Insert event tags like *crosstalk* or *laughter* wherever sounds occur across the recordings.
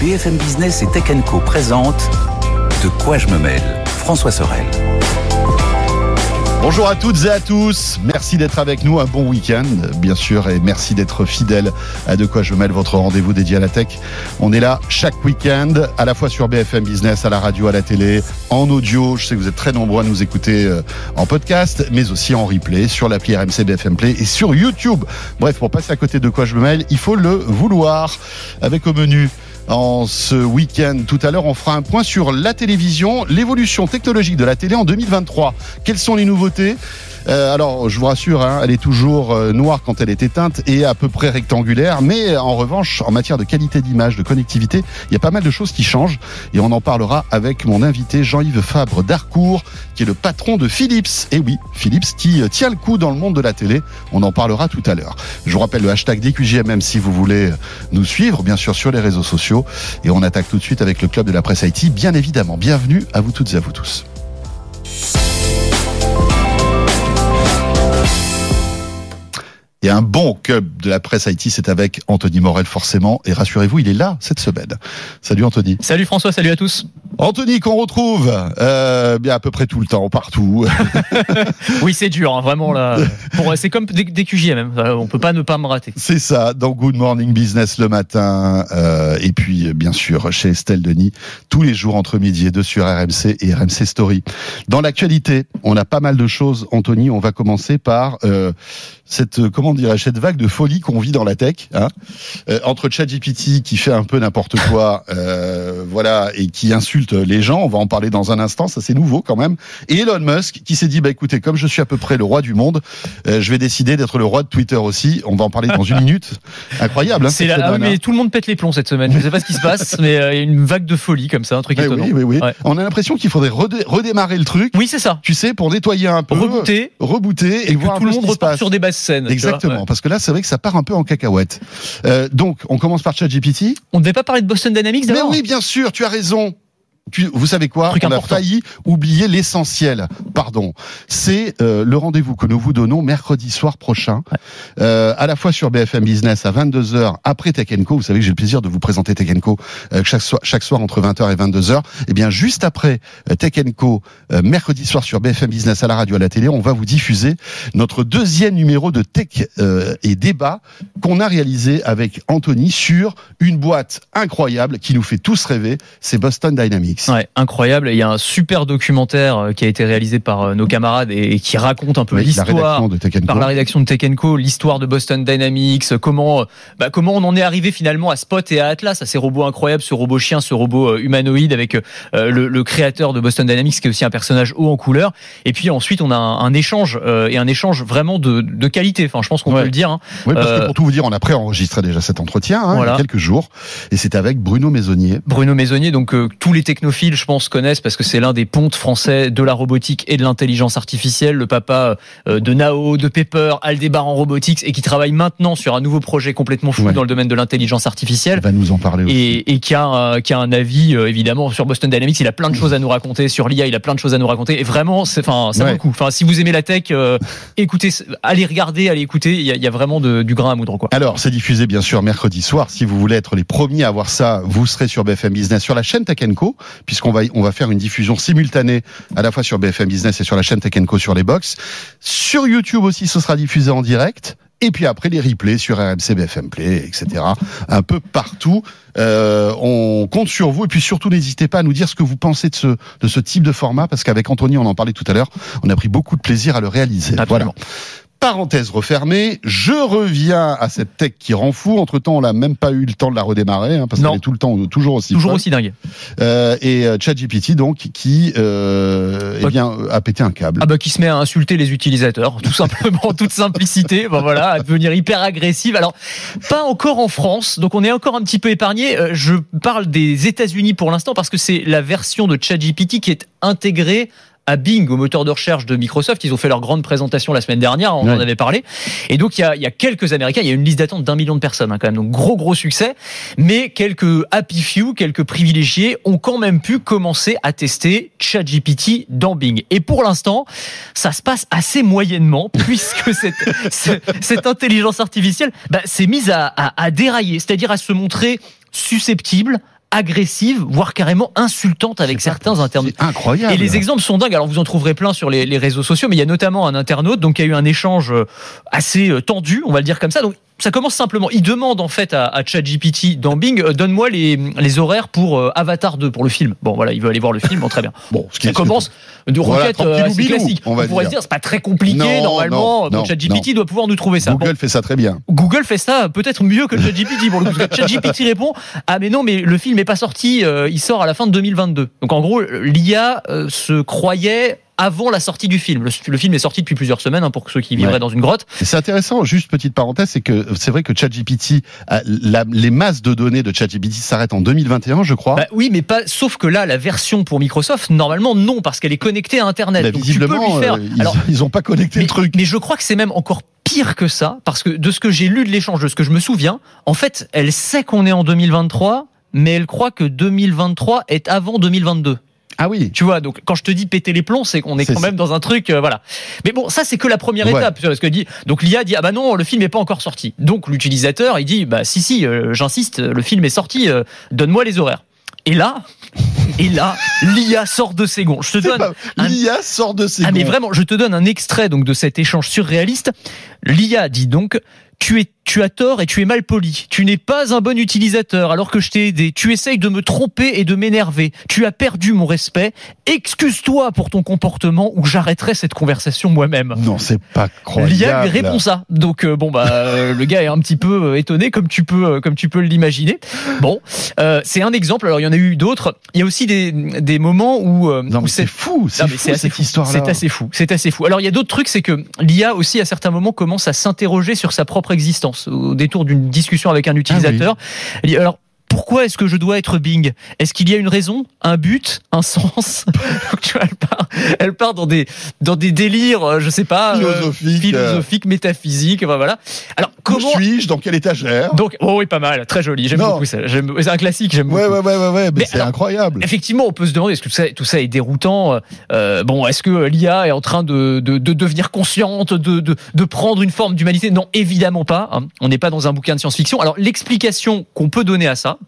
BFM Business et Tech Co présente De quoi je me mêle François Sorel. Bonjour à toutes et à tous. Merci d'être avec nous. Un bon week-end, bien sûr, et merci d'être fidèle à De quoi je mêle votre rendez-vous dédié à la tech. On est là chaque week-end, à la fois sur BFM Business, à la radio, à la télé, en audio. Je sais que vous êtes très nombreux à nous écouter euh, en podcast, mais aussi en replay sur l'appli RMC BFM Play et sur YouTube. Bref, pour passer à côté de quoi je me mêle, il faut le vouloir. Avec au menu en ce week-end. Tout à l'heure, on fera un point sur la télévision, l'évolution technologique de la télé en 2023. Quelles sont les nouveautés? Euh, alors, je vous rassure, hein, elle est toujours euh, noire quand elle est éteinte et à peu près rectangulaire. Mais en revanche, en matière de qualité d'image, de connectivité, il y a pas mal de choses qui changent. Et on en parlera avec mon invité Jean-Yves Fabre d'Arcourt, qui est le patron de Philips. Et oui, Philips qui euh, tient le coup dans le monde de la télé. On en parlera tout à l'heure. Je vous rappelle le hashtag DQJMM si vous voulez nous suivre, bien sûr, sur les réseaux sociaux. Et on attaque tout de suite avec le club de la presse IT, bien évidemment. Bienvenue à vous toutes et à vous tous. Et un bon club de la presse Haïti, c'est avec Anthony Morel forcément. Et rassurez-vous, il est là cette semaine. Salut Anthony. Salut François, salut à tous. Anthony qu'on retrouve euh, bien à peu près tout le temps, partout. *laughs* oui, c'est dur, hein, vraiment là. *laughs* c'est comme des, des QJ même. On peut pas ne pas me rater. C'est ça. Dans Good Morning Business le matin, euh, et puis bien sûr chez Estelle Denis tous les jours entre midi et deux sur RMC et RMC Story. Dans l'actualité, on a pas mal de choses. Anthony, on va commencer par euh, cette comment on dirait cette vague de folie qu'on vit dans la tech, hein, euh, entre ChatGPT qui fait un peu n'importe quoi, euh, voilà, et qui insulte les gens. On va en parler dans un instant, ça c'est nouveau quand même. Et Elon Musk qui s'est dit, bah écoutez, comme je suis à peu près le roi du monde, euh, je vais décider d'être le roi de Twitter aussi. On va en parler dans une *laughs* minute. Incroyable. Hein, c'est là, ah mais hein. tout le monde pète les plombs cette semaine. Je sais pas ce qui se passe, mais il y a une vague de folie comme ça, un truc eh étonnant. Oui, oui, oui. On a l'impression qu'il faudrait redémarrer le truc. Oui, c'est ça. Tu sais, pour nettoyer un peu, rebooter, rebooter et, voir tout le monde repart sur des basses scènes. Exactement, parce que là, c'est vrai que ça part un peu en cacahuète. Euh, donc, on commence par ChatGPT. On ne devait pas parler de Boston Dynamics d'abord Mais oui, bien sûr, tu as raison vous savez quoi On a failli oublier l'essentiel. Pardon. C'est euh, le rendez-vous que nous vous donnons mercredi soir prochain, euh, à la fois sur BFM Business à 22h après Tech Co. Vous savez que j'ai le plaisir de vous présenter Tech Co euh, chaque, soir, chaque soir entre 20h et 22h. Et eh bien juste après Tech Co, euh, mercredi soir sur BFM Business à la radio à la télé, on va vous diffuser notre deuxième numéro de Tech et débat qu'on a réalisé avec Anthony sur une boîte incroyable qui nous fait tous rêver. C'est Boston Dynamics. Ouais, incroyable. Il y a un super documentaire euh, qui a été réalisé par euh, nos camarades et qui raconte un peu l'histoire par la rédaction de Tech Co, l'histoire de Boston Dynamics, comment bah, comment on en est arrivé finalement à Spot et à Atlas, à ces robots incroyables, ce robot chien, ce robot euh, humanoïde avec le, le, créateur de Boston Dynamics qui est aussi un personnage haut en couleur. Et puis ensuite on a un, échange et un échange vraiment de, de qualité. Enfin, je pense qu'on peut le dire. Hein. Oui, parce que pour tout vous dire, on a préenregistré déjà cet entretien hein, il y a quelques jours et c'est avec Bruno Maisonnier. Bruno Maisonnier, donc tous les technos technophiles, je pense, connaissent parce que c'est l'un des pontes français de la robotique et de l'intelligence artificielle. Le papa euh, de Nao, de Pepper, Aldebaran Robotics et qui travaille maintenant sur un nouveau projet complètement fou dans le domaine de l'intelligence artificielle. Il va nous en parler aussi. Et, et qui, a, qui a un avis, euh, évidemment, sur Boston Dynamics. Il a plein de choses à nous raconter. Sur l'IA, il a plein de choses à nous raconter. Et vraiment, c'est, enfin, ça vaut le coup. Enfin, si vous aimez la tech, euh, écoutez, allez regarder, allez écouter. Il y a, il y a vraiment de, du grain à moudre, quoi. Alors, c'est diffusé, bien sûr, mercredi soir. Si vous voulez être les premiers à voir ça, vous serez sur BFM Business, sur la chaîne Tech Co, puisqu'on va, on va faire une diffusion simultanée à la fois sur BFM Business et sur la chaîne Tech Co sur les box. Sur YouTube aussi, ce sera diffusé en direct. Et puis après les replays sur RMC, BFM Play, etc. Un peu partout. Euh, on compte sur vous et puis surtout n'hésitez pas à nous dire ce que vous pensez de ce de ce type de format parce qu'avec Anthony on en parlait tout à l'heure, on a pris beaucoup de plaisir à le réaliser. Voilà. Parenthèse refermée, je reviens à cette tech qui rend fou. Entre temps, on n'a même pas eu le temps de la redémarrer hein, parce qu'elle est tout le temps toujours aussi toujours aussi dingue. Euh, et euh, ChatGPT donc qui euh, eh bien a pété un câble. Ah bah qui se met à insulter les utilisateurs, tout simplement, en *laughs* toute simplicité. Bon voilà, à devenir hyper agressive. Alors pas encore en France, donc on est encore un petit peu épargné. Euh, je parle des États-Unis pour l'instant parce que c'est la version de ChatGPT qui est intégrée à Bing, au moteur de recherche de Microsoft. Ils ont fait leur grande présentation la semaine dernière, on en avait parlé. Et donc il y a, il y a quelques Américains, il y a une liste d'attente d'un million de personnes hein, quand même, donc gros gros succès. Mais quelques happy few, quelques privilégiés ont quand même pu commencer à tester ChatGPT dans Bing. Et pour l'instant, ça se passe assez moyennement *laughs* puisque cette, cette, intelligence artificielle bah, s'est mise à, à, à dérailler, c'est-à-dire à se montrer susceptible agressive, voire carrément insultante avec certains internautes. Incroyable. Et les exemples sont dingues. Alors vous en trouverez plein sur les, les réseaux sociaux, mais il y a notamment un internaute donc qui a eu un échange euh, assez euh, tendu, on va le dire comme ça. Donc ça commence simplement. Il demande en fait à, à ChatGPT dans Bing, euh, donne-moi les, les horaires pour euh, Avatar 2 pour le film. Bon voilà, il veut aller voir le film, bon très bien. *laughs* Bon, ce qui Ça commence de Voilà, requête tranquillou euh, assez classique. on va pourrait dire. se dire c'est pas très compliqué Non, normalement. non, donc ChatGPT doit pouvoir nous trouver ça. Bon, Google fait ça très bien. Google fait ça peut-être mieux que ChatGPT coup. Parce que ChatGPT *laughs* répond ah mais non mais le film est pas sorti, euh, il sort à la fin de 2022. Donc en gros l'IA se croyait avant la sortie du film. Le, le film est sorti depuis plusieurs semaines hein, pour ceux qui vivraient Ouais. dans une grotte. C'est intéressant, juste petite parenthèse, c'est que c'est vrai que ChatGPT, la- les masses de données de ChatGPT s'arrêtent en 2021, je crois. Bah oui, mais pas. Sauf que là, la version pour Microsoft, normalement non, parce qu'elle est connectée à Internet. Bah, Donc tu peux visiblement, lui faire. euh, ils, Alors, ils ont pas connecté mais, le truc. mais je crois que c'est même encore pire que ça, parce que de ce que j'ai lu de l'échange, de ce que je me souviens, en fait, elle sait qu'on est en 2023, mais elle croit que 2023 est avant 2022. Ah oui. Tu vois, donc quand je te dis péter les plombs, c'est qu'on est quand même dans un truc, euh, voilà. Mais bon, ça c'est que la première Ouais. étape. Parce que dit, donc l'IA dit ah bah non, le film est pas encore sorti. Donc l'utilisateur il dit bah si si, euh, j'insiste, le film est sorti, euh, donne-moi les horaires. Et là, et là, l'IA sort de ses gonds. Je te donne un- L'IA sort de ses ah mais gonds. vraiment, je te donne un extrait donc de cet échange surréaliste. L'IA dit donc tu es tu as tort et tu es mal poli. Tu n'es pas un bon utilisateur alors que je t'ai aidé. Tu essayes de me tromper et de m'énerver. Tu as perdu mon respect. Excuse-toi pour ton comportement ou j'arrêterai cette conversation moi-même. Non, c'est pas croyable. L'IA lui répond ça. Donc euh, bon bah euh, le gars est un petit peu euh, étonné comme tu peux euh, comme tu peux l'imaginer. Bon, euh, c'est un exemple. Alors il y en a eu d'autres. Il y a aussi des des moments où, euh, Non, où c'est fou, c'est non, mais fou c'est assez cette fou. histoire-là. C'est assez fou. C'est assez fou. Alors il y a d'autres trucs, c'est que l'IA aussi à certains moments commence à s'interroger sur sa propre existence au détour d'une discussion avec un utilisateur. Elle dit, Alors pourquoi est-ce que je dois être Bing? Est-ce qu'il y a une raison, un but, un sens? *laughs* Elle part, elle part dans des dans des délires, euh, je sais pas, euh, Philosophique. philosophiques, métaphysiques. enfin, Voilà. Alors comment suis-je? Dans quelle étagère? Donc oh oui, pas mal, très joli. J'aime beaucoup ça. C'est un classique. J'aime Ouais, beaucoup. ouais, ouais, ouais, ouais, mais Mais c'est incroyable. Effectivement, on peut se demander est-ce que tout ça, tout ça est déroutant? euh, bon, est-ce que l'IA est en train de, de, de devenir consciente, de, de, de prendre une forme d'humanité? Non, évidemment pas. hein. On n'est pas dans un bouquin de science-fiction. Alors, l'explication qu'on peut donner à ça.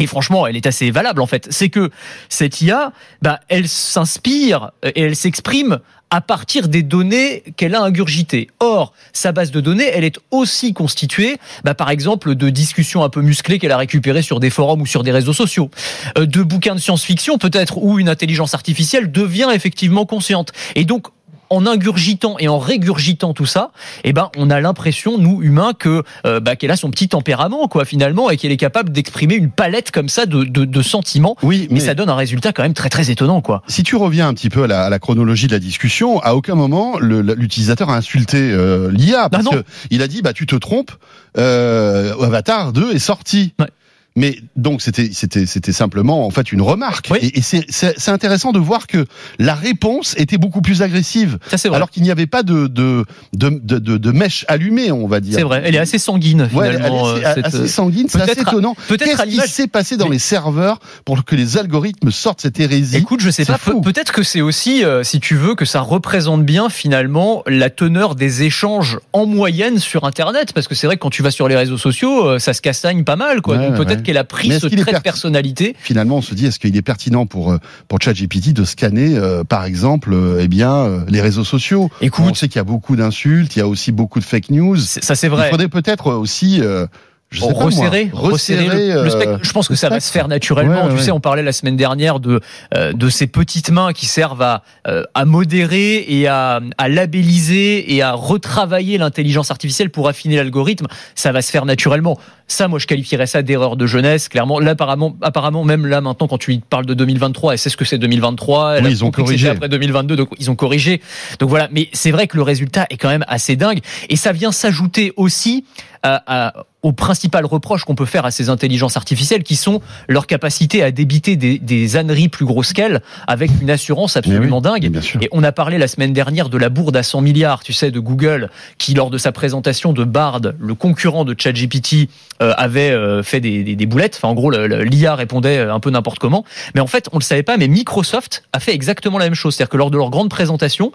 Et franchement, elle est assez valable en fait. C'est que cette IA, bah, elle s'inspire et elle s'exprime à partir des données qu'elle a ingurgitées. Or, sa base de données, elle est aussi constituée, bah, par exemple, de discussions un peu musclées qu'elle a récupérées sur des forums ou sur des réseaux sociaux, Euh, de bouquins de science-fiction peut-être où une intelligence artificielle devient effectivement consciente. Et donc, en ingurgitant et en régurgitant tout ça, eh ben, on a l'impression, nous humains, que euh, bah, qu'elle a son petit tempérament, quoi, finalement, et qu'elle est capable d'exprimer une palette comme ça de, de, de sentiments. Oui, Mais ça donne un résultat quand même très très étonnant, quoi. si tu reviens un petit peu à la, à la chronologie de la discussion, à aucun moment l'utilisateur a insulté euh, l'IA parce Ah non. que il a dit bah tu te trompes, euh, Avatar 2 est sorti. Ouais. Mais donc c'était c'était c'était simplement en fait une remarque Oui. et, et c'est intéressant de voir que la réponse était beaucoup plus agressive Ça c'est vrai. alors qu'il n'y avait pas de de de de, de, mèche allumée on va dire. C'est vrai. Elle est assez sanguine Ouais, elle est finalement. assez, euh, assez euh, sanguine, c'est assez étonnant. Qu'est-ce qui s'est passé dans Mais- les serveurs pour que les algorithmes sortent cette hérésie Écoute, je sais pas. Peut-être que c'est aussi, euh, si tu veux, que ça représente bien finalement la teneur des échanges en moyenne sur Internet, parce que c'est vrai que quand tu vas sur les réseaux sociaux, euh, ça se castagne pas mal, quoi. Ouais, Donc ouais, peut-être ouais. Qu'elle a pris ce trait de personnalité. finalement, on se dit, est-ce qu'il est pertinent pour euh, pour ChatGPT de scanner, euh, par exemple, euh, eh bien, euh, les réseaux sociaux? Écoute. On sait qu'il y a beaucoup d'insultes, il y a aussi beaucoup de fake news. Ça c'est Il vrai. faudrait peut-être aussi, euh, je moi, resserrer, resserrer le- le, spectre. Je pense que ça va se faire naturellement. Ouais, tu ouais. sais, on parlait la semaine dernière de euh, de ces petites mains qui servent à euh, à modérer et à à labelliser et à retravailler l'intelligence artificielle pour affiner l'algorithme. Ça va se faire naturellement. Ça, moi, je qualifierais ça d'erreur de jeunesse. Clairement, là, apparemment, apparemment, même là maintenant, quand tu parles de 2023, elle sait ce que c'est 2023. Elle Oui, ils ont corrigé. après 2022, donc ils ont corrigé. Donc voilà. Mais c'est vrai que le résultat est quand même assez dingue et ça vient s'ajouter aussi à, à- aux principales reproches qu'on peut faire à ces intelligences artificielles qui sont leur capacité à débiter des, des âneries plus grosses qu'elles avec une assurance absolument oui, dingue. bien sûr. Et on a parlé la semaine dernière de la bourde à 100 milliards, tu sais, de Google, qui lors de sa présentation de Bard, le concurrent de ChatGPT, euh, avait euh, fait des, des, des boulettes. Enfin, en gros, l'IA répondait euh, un peu n'importe comment. Mais en fait, on le savait pas, mais Microsoft a fait exactement la même chose. C'est-à-dire que lors de leur grande présentation,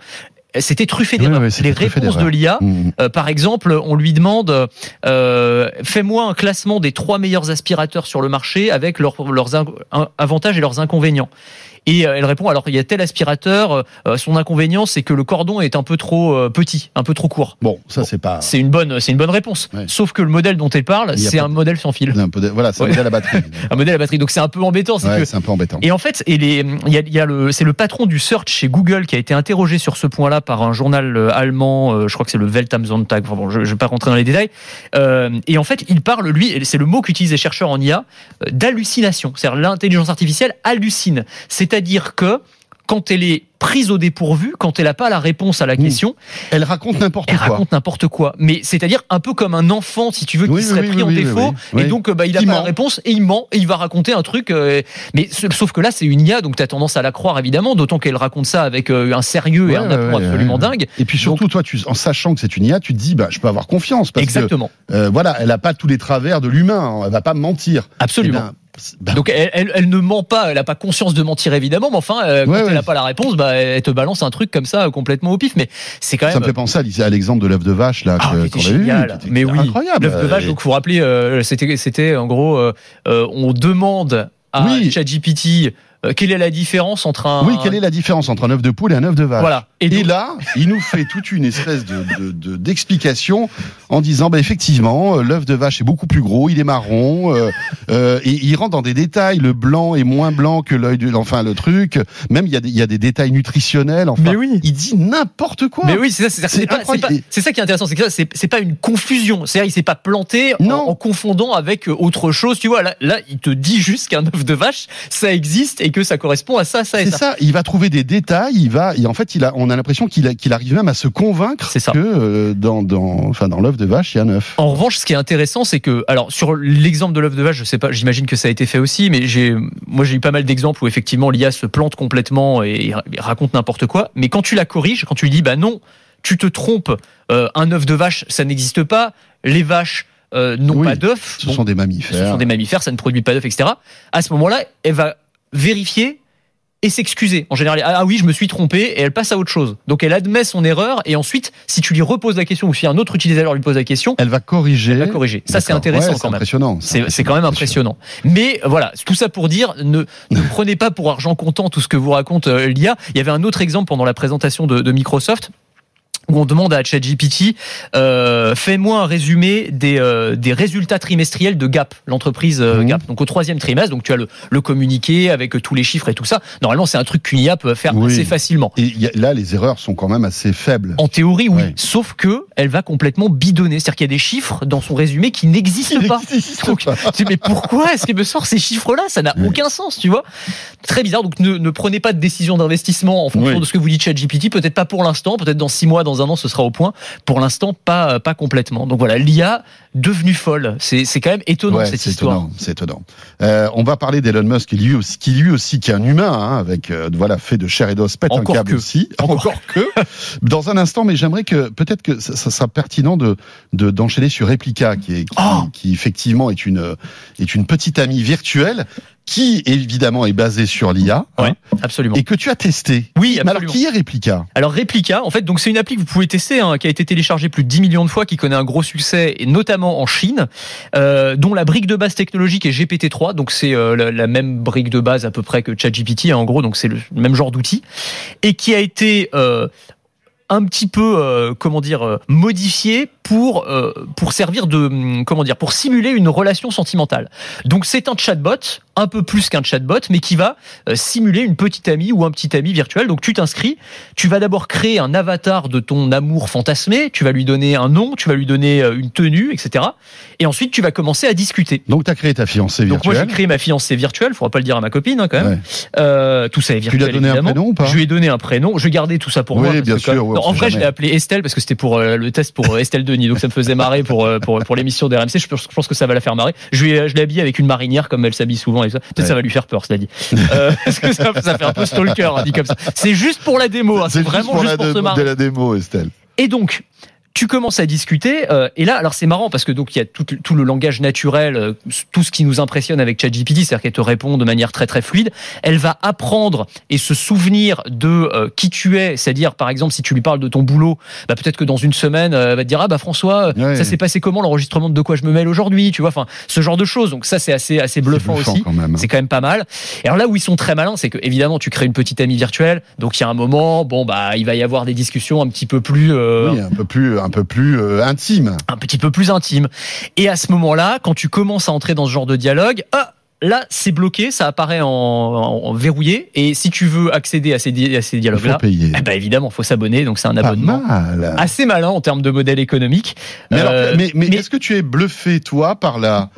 c'était truffé d'erreurs. oui, les réponses de l'IA, Mhm. euh, par exemple, on lui demande euh, fais-moi un classement des trois meilleurs aspirateurs sur le marché avec leurs, leurs in- un- avantages et leurs inconvénients. Et euh, elle répond alors il y a tel aspirateur, euh, son inconvénient c'est que le cordon est un peu trop euh, petit, un peu trop court. Bon, ça c'est pas. C'est une bonne, c'est une bonne réponse. Ouais. Sauf que le modèle dont elle parle, c'est un de- modèle sans fil, un peu de- Voilà, ça Ouais. me la batterie. *laughs* un modèle à batterie. Donc c'est un peu embêtant. C'est Ouais, que c'est un peu embêtant. et en fait, et les, il y a, il y a le, c'est le patron du search chez Google qui a été interrogé sur ce point-là par un journal euh, allemand, euh, je crois que c'est le Welt am Sonntag. Enfin bon, je, je vais pas rentrer dans les détails. Euh, et en fait, il parle lui, c'est le mot qu'utilisent les chercheurs en IA, d'hallucination. C'est-à-dire l'intelligence artificielle hallucine. C'est-à-dire que quand elle est prise au dépourvu, quand elle n'a pas la réponse à la Mmh. question, Elle raconte n'importe elle quoi. raconte n'importe quoi. Mais c'est-à-dire un peu comme un enfant, si tu veux, qui Oui, serait oui, pris oui, en défaut, et donc euh, bah, il a Qui pas ment. la réponse et il ment et il va raconter un truc. euh, mais sauf que là, c'est une IA, donc tu as tendance à la croire évidemment, d'autant qu'elle raconte ça avec euh, un sérieux et un ouais, aplomb ouais, absolument ouais. dingue. Et puis surtout, toi, tu, en sachant que c'est une IA, tu te dis, bah, je peux avoir confiance parce Exactement, que, euh, voilà, elle a pas tous les travers de l'humain. Elle va pas me mentir. absolument. Ben, bah, donc elle, elle, elle ne ment pas, elle n'a pas conscience de mentir évidemment, mais enfin, euh, quand Ouais, elle ouais. n'a pas la réponse, bah, elle te balance un truc comme ça euh, complètement au pif. Mais c'est quand ça même. me fait penser à, l'exemple de l'œuf de vache là Ah, que- a eu, qui était- mais oui, l'œuf de vache. Et- Donc, vous vous rappelez, euh, c'était, en gros, euh, on demande à Oui. ChatGPT euh, quelle est la différence entre un. Oui, quelle est la différence entre un œuf de poule et un œuf de vache Voilà. Et, donc- là, il nous fait toute une espèce de de- de- d'explication en disant, bah, effectivement, euh, l'œuf de vache est beaucoup plus gros, il est marron, euh, euh, et il rentre dans des détails. Le blanc est moins blanc que l'œil du, enfin le truc. Même il y a des, il y a des détails nutritionnels. Enfin, Mais oui. il dit n'importe quoi. Mais oui, c'est ça, c'est ça, qui est intéressant, c'est que ça, c'est pas une confusion. C'est-à-dire, il s'est pas planté en, Non. en confondant avec autre chose. Tu vois, là, là, il te dit juste qu'un œuf de vache, ça existe et que ça correspond à ça, ça et C'est ça. ça. Il va trouver des détails. Il va. Et en fait, il a. On a l'impression qu'il arrive même à se convaincre ça. que euh, dans dans enfin dans l'œuf de vache, il y a un œuf. En revanche, ce qui est intéressant, c'est que, alors, sur l'exemple de l'œuf de vache, je sais pas, j'imagine que ça a été fait aussi, mais j'ai, moi, j'ai eu pas mal d'exemples où effectivement l'IA se plante complètement et, raconte n'importe quoi. Mais quand tu la corriges, quand tu lui dis, bah non, tu te trompes, euh, un œuf de vache, ça n'existe pas, les vaches euh, n'ont Oui, pas d'œufs. Ce Bon, sont des ce mammifères. sont des mammifères, ça ne produit pas d'œufs, etc. À ce moment-là, elle va vérifier et s'excuser. En général, ah oui, je me suis trompé, et elle passe à autre chose. Donc elle admet son erreur, et ensuite, si tu lui reposes la question, ou si un autre utilisateur lui pose la question, Elle va corriger. elle va corriger. Ça, c'est intéressant Ouais, quand même. Impressionnant. C'est c'est quand même impressionnant. Mais voilà, tout ça pour dire, ne, ne *laughs* prenez pas pour argent comptant tout ce que vous raconte euh, l'IA. Il y avait un autre exemple pendant la présentation de, de Microsoft où on demande à ChatGPT euh, fais-moi un résumé des, euh, des résultats trimestriels de Gap, l'entreprise euh, Mhm. Gap. Donc au troisième trimestre, donc tu as le, le communiqué avec euh, tous les chiffres et tout ça. Normalement, c'est un truc qu'une IA peut faire Oui. assez facilement. Et y a- là, les erreurs sont quand même assez faibles. En théorie, oui. Ouais. Sauf que elle va complètement bidonner. C'est-à-dire qu'il y a des chiffres dans son résumé qui n'existent pas. Donc, pas. tu dis, mais pourquoi est-ce qu'il me sort ces chiffres-là? Ça n'a Oui. aucun sens, tu vois. Très bizarre. Donc, ne, ne prenez pas de décision d'investissement en fonction Oui. de ce que vous dit ChatGPT. Peut-être pas pour l'instant. Peut-être dans six mois, dans un an, ce sera au point. Pour l'instant, pas pas complètement. Donc voilà, l'IA devenue folle. C'est c'est quand même étonnant Ouais, cette c'est histoire. étonnant, c'est étonnant. Euh, on va parler d'Elon Musk, qui lui aussi, qui lui aussi, qui est un humain, hein, avec euh, voilà, fait de chair et d'os, pète Encore un câble que. aussi, *laughs* Encore. encore, que. Dans un instant, mais j'aimerais que peut-être que ça, ça sera pertinent de de- d'enchaîner sur Replica, qui est qui, Oh qui effectivement est une est une petite amie virtuelle qui évidemment est basée sur l'IA hein, Ouais, absolument. et que tu as testé. Oui, Mais alors absolument. qui est Replica Alors Replica, en fait, donc c'est une appli que vous pouvez tester, hein, qui a été téléchargée plus de 10 millions de fois, qui connaît un gros succès, et notamment en Chine, euh, dont la brique de base technologique est GPT-3, donc c'est euh, la, la même brique de base à peu près que ChatGPT, hein, en gros, donc c'est le même genre d'outil, et qui a été euh, un petit peu, euh, comment dire, euh, modifié pour euh, pour servir de, hum, comment dire, pour simuler une relation sentimentale. Donc c'est un chatbot, un peu plus qu'un chatbot, mais qui va euh, simuler une petite amie ou un petit ami virtuel. Donc tu t'inscris, tu vas d'abord créer un avatar de ton amour fantasmé, tu vas lui donner un nom, tu vas lui donner euh, une tenue, etc. Et ensuite tu vas commencer à discuter. Donc tu as créé ta fiancée Donc moi j'ai virtuelle. créé ma fiancée virtuelle, faudra pas le dire à ma copine hein, quand même. Ouais. Euh, tout ça est Tu virtuel. lui as donné un prénom ou pas? Je lui ai donné un prénom. Je gardais tout ça pour Oui, moi. parce bien que sûr, quand- ouais, Non, en vrai, je jamais. l'ai appelé Estelle parce que c'était pour euh, le test pour Estelle Denis. Donc ça me faisait marrer pour euh, pour, pour l'émission de RMC. Je, pense- je pense que ça va la faire marrer. Je lui je l'ai habillé avec une marinière comme elle s'habille souvent. et ça. Peut-être Ouais. ça va lui faire peur, cela dit. Euh, *laughs* parce que ça, ça fait un peu stalker hein, dit comme ça. C'est juste pour la démo. hein. C'est juste vraiment pour juste la, pour se de, marrer. de la démo, Estelle. Et donc, tu commences à discuter euh, et là alors c'est marrant parce que donc il y a tout, tout le langage naturel euh, tout ce qui nous impressionne avec ChatGPT c'est-à-dire qu'elle te répond de manière très très fluide. Elle va apprendre et se souvenir de euh, qui tu es. C'est-à-dire par exemple si tu lui parles de ton boulot bah, peut-être que dans une semaine elle va te dire ah bah François Ouais. ça s'est passé comment l'enregistrement de de quoi je me mêle aujourd'hui? Tu vois enfin ce genre de choses. Donc ça c'est assez assez bluffant, bluffant aussi. même. c'est quand même pas mal. Et alors là où ils sont très malins c'est que évidemment tu crées une petite amie virtuelle. Donc il y a un moment bon bah il va y avoir des discussions un petit peu plus euh, Oui, un peu plus, un peu plus euh, intime. un petit peu plus intime. Et à ce moment-là, quand tu commences à entrer dans ce genre de dialogue, ah, là, c'est bloqué, ça apparaît en, en- verrouillé. Et si tu veux accéder à ces, di- à ces Il faut dialogues-là, payer. eh ben évidemment, faut s'abonner. Donc c'est un Pas abonnement mal. assez malin en termes de modèle économique. Mais, Euh, mais, mais mais- est-ce que tu es bluffé, toi, par la,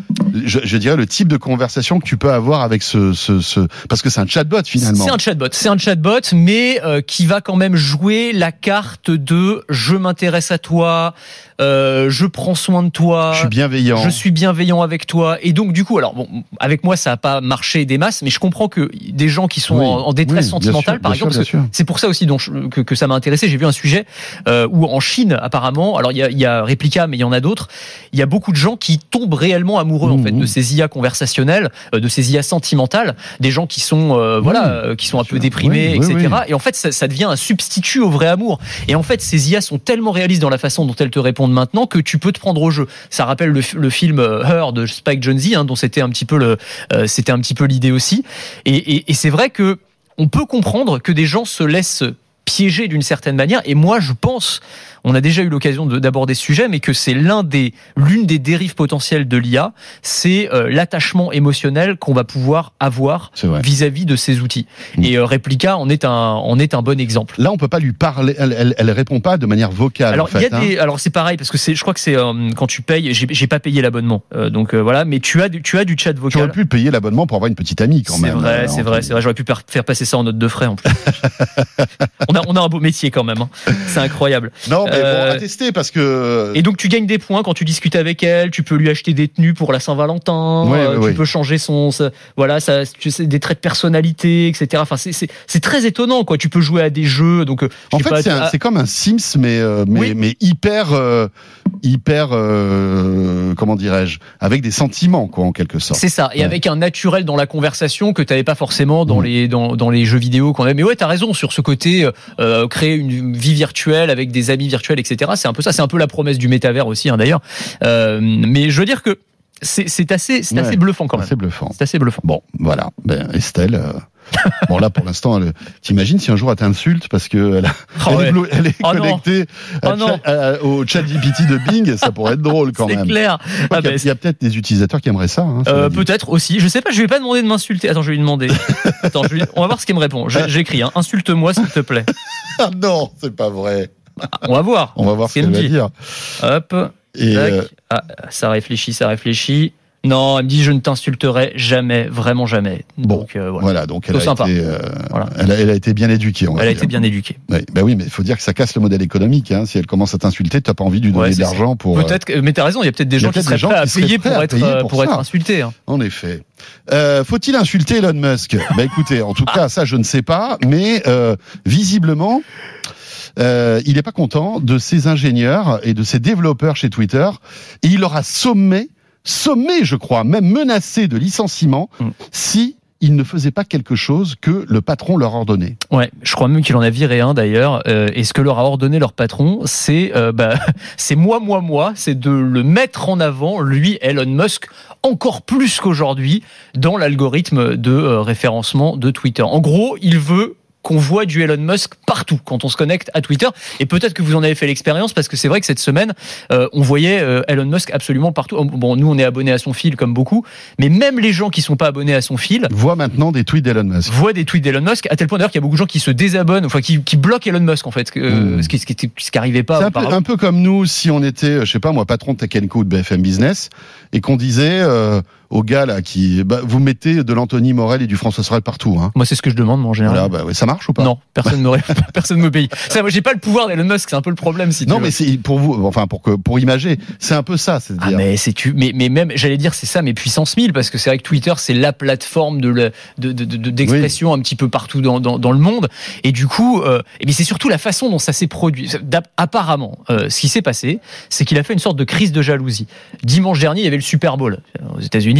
je, je dirais, le type de conversation que tu peux avoir avec ce, ce, ce parce que c'est un chatbot finalement. C'est un chatbot, c'est un chatbot, mais euh, qui va quand même jouer la carte de je m'intéresse à toi, euh, je prends soin de toi, Je suis bienveillant. je suis bienveillant avec toi. Et donc du coup, alors bon, avec moi ça a pas marché des masses, mais je comprends que des gens qui sont Oui, en, en détresse oui, sentimentale, sûr, par exemple, c'est pour ça aussi dont je- que, que ça m'a intéressé. J'ai vu un sujet euh, où en Chine, apparemment, alors il y a, y a Replica, mais il y en a d'autres. Il y a beaucoup de gens qui tombent réellement amoureux en Mmh, fait mmh. de ces IA conversationnelles, euh, de ces IA sentimentales, des gens qui sont euh, voilà, euh, qui sont un peu déprimés, etc. Et en fait, ça, ça devient un substitut au vrai amour. Et en fait, ces IA sont tellement réalistes dans la façon dont elles te répondent maintenant que tu peux te prendre au jeu. Ça rappelle le, film euh, Her de Spike Jonze, hein, dont c'était un petit peu le, euh, c'était un petit peu l'idée aussi. Et c'est vrai que on peut comprendre que des gens se laissent piéger d'une certaine manière. Et moi, je pense, on a déjà eu l'occasion de- d'aborder ce sujet, mais que c'est l'un des, l'une des dérives potentielles de l'IA, c'est euh, l'attachement émotionnel qu'on va pouvoir avoir C'est vrai. vis-à-vis de ces outils. Mm. Et euh, Replica en est un, en est un bon exemple. Là, on peut pas lui parler. Elle, elle, elle répond pas de manière vocale. Alors en il y fait, a hein. des, alors c'est pareil parce que c'est, je crois que c'est euh, quand tu payes, j'ai pas payé l'abonnement, Euh, donc voilà, mais tu as, du- tu as du chat vocal. aurais pu payer l'abonnement pour avoir une petite amie quand C'est même. vrai, euh, c'est vrai, c'est vrai. J'aurais pu faire passer ça en note de frais en plus. *laughs* on a, on a un beau métier quand même. hein. C'est incroyable. Non, mais Euh, bon, à tester parce que. Et donc tu gagnes des points quand tu discutes avec elle. Tu peux lui acheter des tenues pour la Saint-Valentin. Ouais, euh, tu ouais. peux changer son, sa- voilà, ça, des traits de personnalité, etc. Enfin, c'est, très étonnant, quoi. Tu peux jouer à des jeux. Donc, euh, En fait, c'est c'est comme un Sims, mais euh, mais, Oui. mais hyper euh, hyper euh, comment dirais-je, avec des sentiments quoi en quelque sorte. C'est ça, et Ouais. avec un naturel dans la conversation que tu n'avais pas forcément dans Mm. les dans, dans les jeux vidéo qu'on a. Mais ouais, t'as raison sur ce côté euh, créer une vie virtuelle avec des amis virtuels, etc. C'est un peu ça, c'est un peu la promesse du métavers aussi, hein, d'ailleurs. Euh, mais je veux dire que c'est c'est assez c'est Ouais. assez bluffant quand même. C'est bluffant. C'est assez bluffant. Bon, voilà. Ben, Estelle. euh, *laughs* bon là pour l'instant, t'imagines si un jour elle t'insulte parce que elle, a- Oh, *laughs* elle ouais. est, elle Oh, connectée à Oh, au chat GPT de Bing, ça pourrait être drôle quand C'est même. clair. Je crois Ah, qu'il y a- ben, il y a, peut-être des utilisateurs qui aimeraient ça. Hein, Euh. Peut-être aussi. Je sais pas. Je vais pas demander de m'insulter. Attends, je vais lui demander. *laughs* Attends, je vais- on va voir ce qu'il me répond. J'écris. Hein. Insulte-moi s'il te plaît. Ah non, c'est pas vrai. On va voir. On va voir ce qu'elle va dit. dire. Hop. Et Tac. euh, Ah, ça réfléchit, ça réfléchit. Non, elle me dit je ne t'insulterai jamais, vraiment jamais. Bon, Donc euh, voilà. voilà, donc elle a, été, euh, Voilà. elle, a, elle a été bien éduquée. On va Elle a dire. été bien éduquée. Ouais, bah oui, mais il faut dire que ça casse le modèle économique. Hein. Si elle commence à t'insulter, t'as pas envie de lui donner Ouais, de l'argent pour. Peut-être, mais t'as raison. Il y a peut-être des gens qui seraient gens prêts à qui payer prêts pour à être payer euh, pour pour être ça. insulté. hein. En effet. Euh, Faut-il insulter Elon Musk? Bah écoutez, en tout *laughs* cas, ça je ne sais pas, mais visiblement, euh, il n'est pas content de ses ingénieurs et de ses développeurs chez Twitter, et il leur a sommé, sommé, je crois, même menacé de licenciement Mm. si ils ne faisaient pas quelque chose que le patron leur ordonnait. Ouais, je crois même qu'il en a viré un d'ailleurs. Euh, et ce que leur a ordonné leur patron, c'est euh, bah, *laughs* c'est moi, moi, moi, c'est de le mettre en avant, lui, Elon Musk, encore plus qu'aujourd'hui, dans l'algorithme de euh, référencement de Twitter. En gros, il veut qu'on voit du Elon Musk partout quand on se connecte à Twitter. Et peut-être que vous en avez fait l'expérience parce que c'est vrai que cette semaine, euh, on voyait euh, Elon Musk absolument partout. Bon, nous, on est abonnés à son fil comme beaucoup, mais même les gens qui sont pas abonnés à son fil Voit maintenant des tweets d'Elon Musk. voient des tweets d'Elon Musk, à tel point d'ailleurs qu'il y a beaucoup de gens qui se désabonnent, enfin qui, qui bloquent Elon Musk en fait, euh, ce qui ce qui était- ce qui arrivait pas C'est un peu, un peu comme nous si on était, euh, je sais pas moi, patron de Tech Co ou de BFM Business et qu'on disait, euh, au gars là qui, bah, vous mettez de l'Anthony Morel et du François Sorel partout. Hein. Moi, c'est ce que je demande, moi, en général. Voilà, bah, ouais, ça marche ou pas? Non, personne me *laughs* personne me paye. Ça, moi, j'ai pas le pouvoir d'Elon Musk, c'est un peu le problème. Si Non, mais c'est pour vous, enfin pour que pour imager, c'est un peu ça, Ah c'est-à-dire. mais c'est tu mais mais même j'allais dire c'est ça mais puissance 1000 parce que c'est vrai que Twitter c'est la plateforme de le- de de- de- d'expression un petit peu partout dans, dans dans le monde et du coup euh, et bien c'est surtout la façon dont ça s'est produit apparemment euh, ce qui s'est passé c'est qu'il a fait une sorte de crise de jalousie dimanche dernier il y avait le Super Bowl aux États-Unis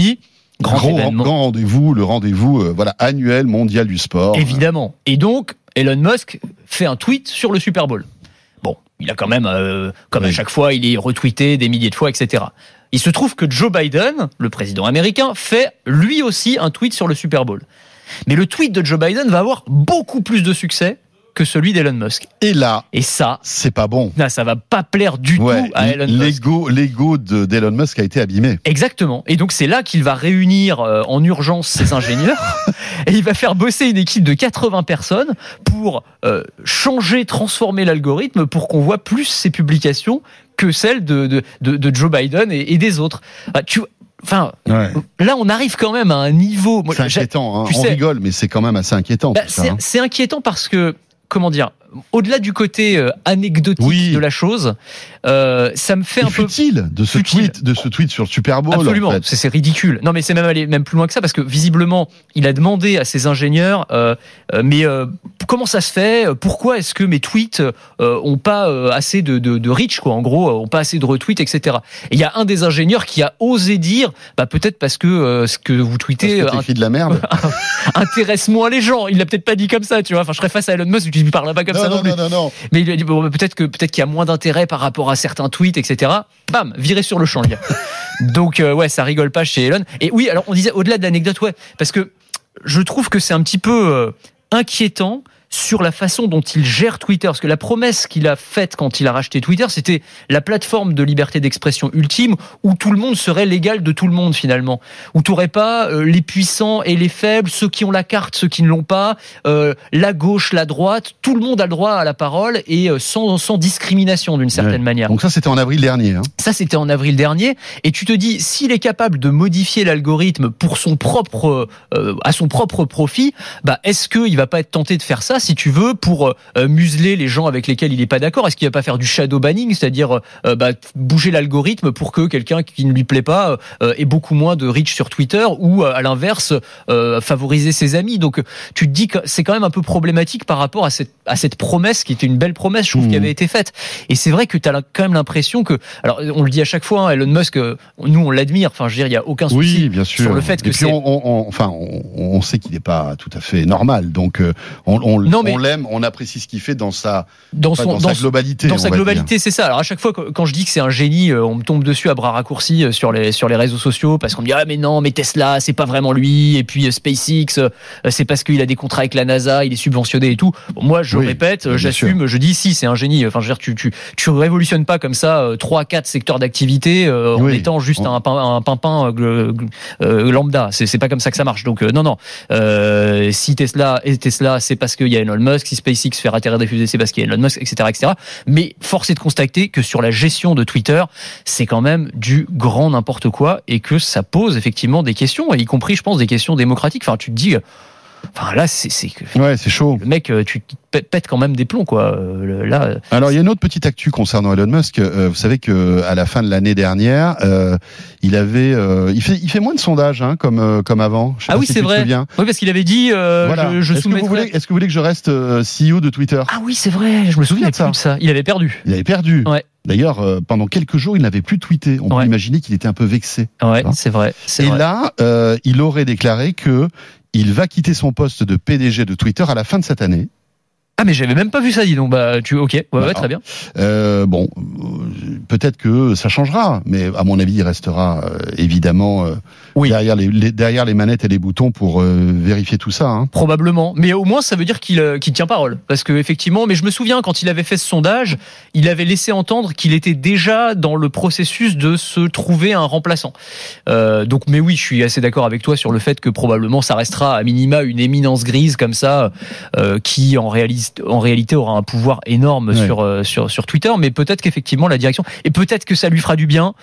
grand, rendez-vous, le rendez-vous euh, voilà annuel mondial du sport. Évidemment. Et donc, Elon Musk fait un tweet sur le Super Bowl. Bon, il a quand même, euh, comme à chaque fois, il est retweeté des milliers de fois, etc. Il se trouve que Joe Biden, le président américain, fait lui aussi un tweet sur le Super Bowl. Mais le tweet de Joe Biden va avoir beaucoup plus de succès que celui d'Elon Musk. Et là, Et ça, c'est pas bon. là, ça va pas plaire du Ouais, tout à Elon Musk. l'ego, l'ego de- d'Elon Musk a été abîmé. Exactement. Et donc c'est là qu'il va réunir euh, en urgence ses ingénieurs *laughs* et il va faire bosser une équipe de 80 personnes pour euh, changer, transformer l'algorithme pour qu'on voit plus ses publications que celles de, de, de, de Joe Biden et, et des autres. Ah, tu, enfin, là on arrive quand même à un niveau. C'est inquiétant. Hein. tu On sais- rigole, mais c'est quand même assez inquiétant. bah, c'est hein. c'est inquiétant parce que comment dire, au-delà du côté euh, anecdotique Oui. de la chose, euh, ça me fait un peu futile de ce Futile. tweet, de ce tweet sur le Super Bowl. Absolument, en fait. c'est ridicule. Non, mais c'est même aller même plus loin que ça parce que visiblement, il a demandé à ses ingénieurs, euh, mais comment ça se fait? Pourquoi est-ce que mes tweets ont pas assez de, de, de reach, quoi En gros, ont pas assez de retweets, etc. Et il y a un des ingénieurs qui a osé dire, bah peut-être parce que ce que vous Parce tweetez que euh, t'écris de la merde. *laughs* intéresse moins les gens. Il l'a peut-être pas dit comme ça, tu vois. Enfin, je serais face à Elon Musk, je lui parlerais pas comme non, ça non, non, plus. non. Mais il a dit bon, bah, peut-être que peut-être qu'il y a moins d'intérêt par rapport à certains tweets, etc. Bam, viré sur le champ, le gars. *laughs* Donc euh, ouais, ça rigole pas chez Elon. Et oui, alors on disait au-delà de l'anecdote, ouais, parce que je trouve que c'est un petit peu euh, inquiétant sur la façon dont il gère Twitter. Parce que la promesse qu'il a faite quand il a racheté Twitter, c'était la plateforme de liberté d'expression ultime où tout le monde serait l'égal de tout le monde finalement. Où tu n'aurais pas euh, les puissants et les faibles, ceux qui ont la carte, ceux qui ne l'ont pas, euh, la gauche, la droite. Tout le monde a le droit à la parole et euh, sans, sans discrimination d'une certaine Ouais. manière. Donc ça, c'était en avril dernier. Hein. Ça, c'était en avril dernier. Et tu te dis, s'il est capable de modifier l'algorithme pour son propre, euh, à son propre profit, bah, est-ce qu'il va pas être tenté de faire ça, si tu veux, pour euh, museler les gens avec lesquels il n'est pas d'accord Est-ce qu'il va pas faire du shadow banning, c'est-à-dire euh, bah, bouger l'algorithme pour que quelqu'un qui ne lui plaît pas euh, ait beaucoup moins de reach sur Twitter ou, à l'inverse, favoriser ses amis? Donc, tu te dis que c'est quand même un peu problématique par rapport à cette, à cette promesse qui était une belle promesse, je trouve, qui avait été faite. Et c'est vrai que tu as quand même l'impression que, alors on le dit à chaque fois, hein, Elon Musk, nous on l'admire. Enfin, je veux dire, il y a aucun souci. Oui, bien sûr. sur le fait que Et puis c'est- on, on- on- enfin, on, on sait qu'il n'est pas tout à fait normal. Donc on, on, Non, mais- on l'aime, on apprécie ce qu'il fait dans sa, dans son, sa globalité. dans sa globalité, c'est ça. Alors à chaque fois quand je dis que c'est un génie, euh, on me tombe dessus à bras raccourcis euh, sur les sur les réseaux sociaux parce qu'on me dit ah mais non mais Tesla c'est pas vraiment lui et puis euh, SpaceX c'est parce qu'il a des contrats avec la NASA, il est subventionné et tout. Bon, moi je Oui, répète, j'assume, je dis si c'est un génie. Enfin je veux dire tu tu tu révolutionnes pas comme ça trois quatre secteurs d'activité en Oui. étant juste On- un un pimpin euh, euh, lambda. C'est c'est pas comme ça que ça marche. Donc euh, non non. Euh, si Tesla est Tesla, c'est parce qu'il y a Elon Musk. Si SpaceX fait atterrir des fusées, c'est parce qu'il y a Elon Musk, etc., etc. Mais force est de constater que sur la gestion de Twitter, c'est quand même du grand n'importe quoi et que ça pose effectivement des questions, y compris, je pense, des questions démocratiques. Enfin, tu te dis, enfin là, c'est. Ouais, c'est chaud. le mec, euh, tu te pè- pètes quand même des plombs, quoi. Euh, Là, euh, Alors il y a une autre petite actu concernant Elon Musk. Vous savez que à la fin de l'année dernière, euh, il avait, euh, il fait, il fait moins de sondages hein, comme comme avant. Je sais Ah pas oui, si c'est vrai. oui, parce qu'il avait dit, euh, Voilà. je, je Est-ce que vous soumettrai- voulez, que vous voulez que je reste CEO de Twitter? Ah oui, c'est vrai. Je me souviens de ça. ça. Il avait perdu. Il avait perdu. Ouais. D'ailleurs, euh, pendant quelques jours, il n'avait plus tweeté. On Ouais. peut imaginer qu'il était un peu vexé. Ouais, c'est vrai. Et vrai. là, euh, il aurait déclaré que il va quitter son poste de PDG de Twitter à la fin de cette année. Ah mais j'avais même pas vu ça, dis donc. Bah tu, ok, ouais, ouais, très bien. Euh, bon, euh, peut-être que ça changera, mais à mon avis, il restera euh, évidemment euh, Oui. derrière, les, les- derrière les manettes et les boutons pour euh, vérifier tout ça. Hein. Probablement, mais au moins ça veut dire qu'il euh, qu'il tient parole, parce que effectivement. Mais je me souviens quand il avait fait ce sondage, il avait laissé entendre qu'il était déjà dans le processus de se trouver un remplaçant. Euh, donc, mais oui, je suis assez d'accord avec toi sur le fait que probablement ça restera à minima une éminence grise comme ça, euh, qui en Musk en réalité aura un pouvoir énorme Ouais. sur, euh, sur sur Twitter, mais peut-être qu'effectivement la direction et peut-être que ça lui fera du bien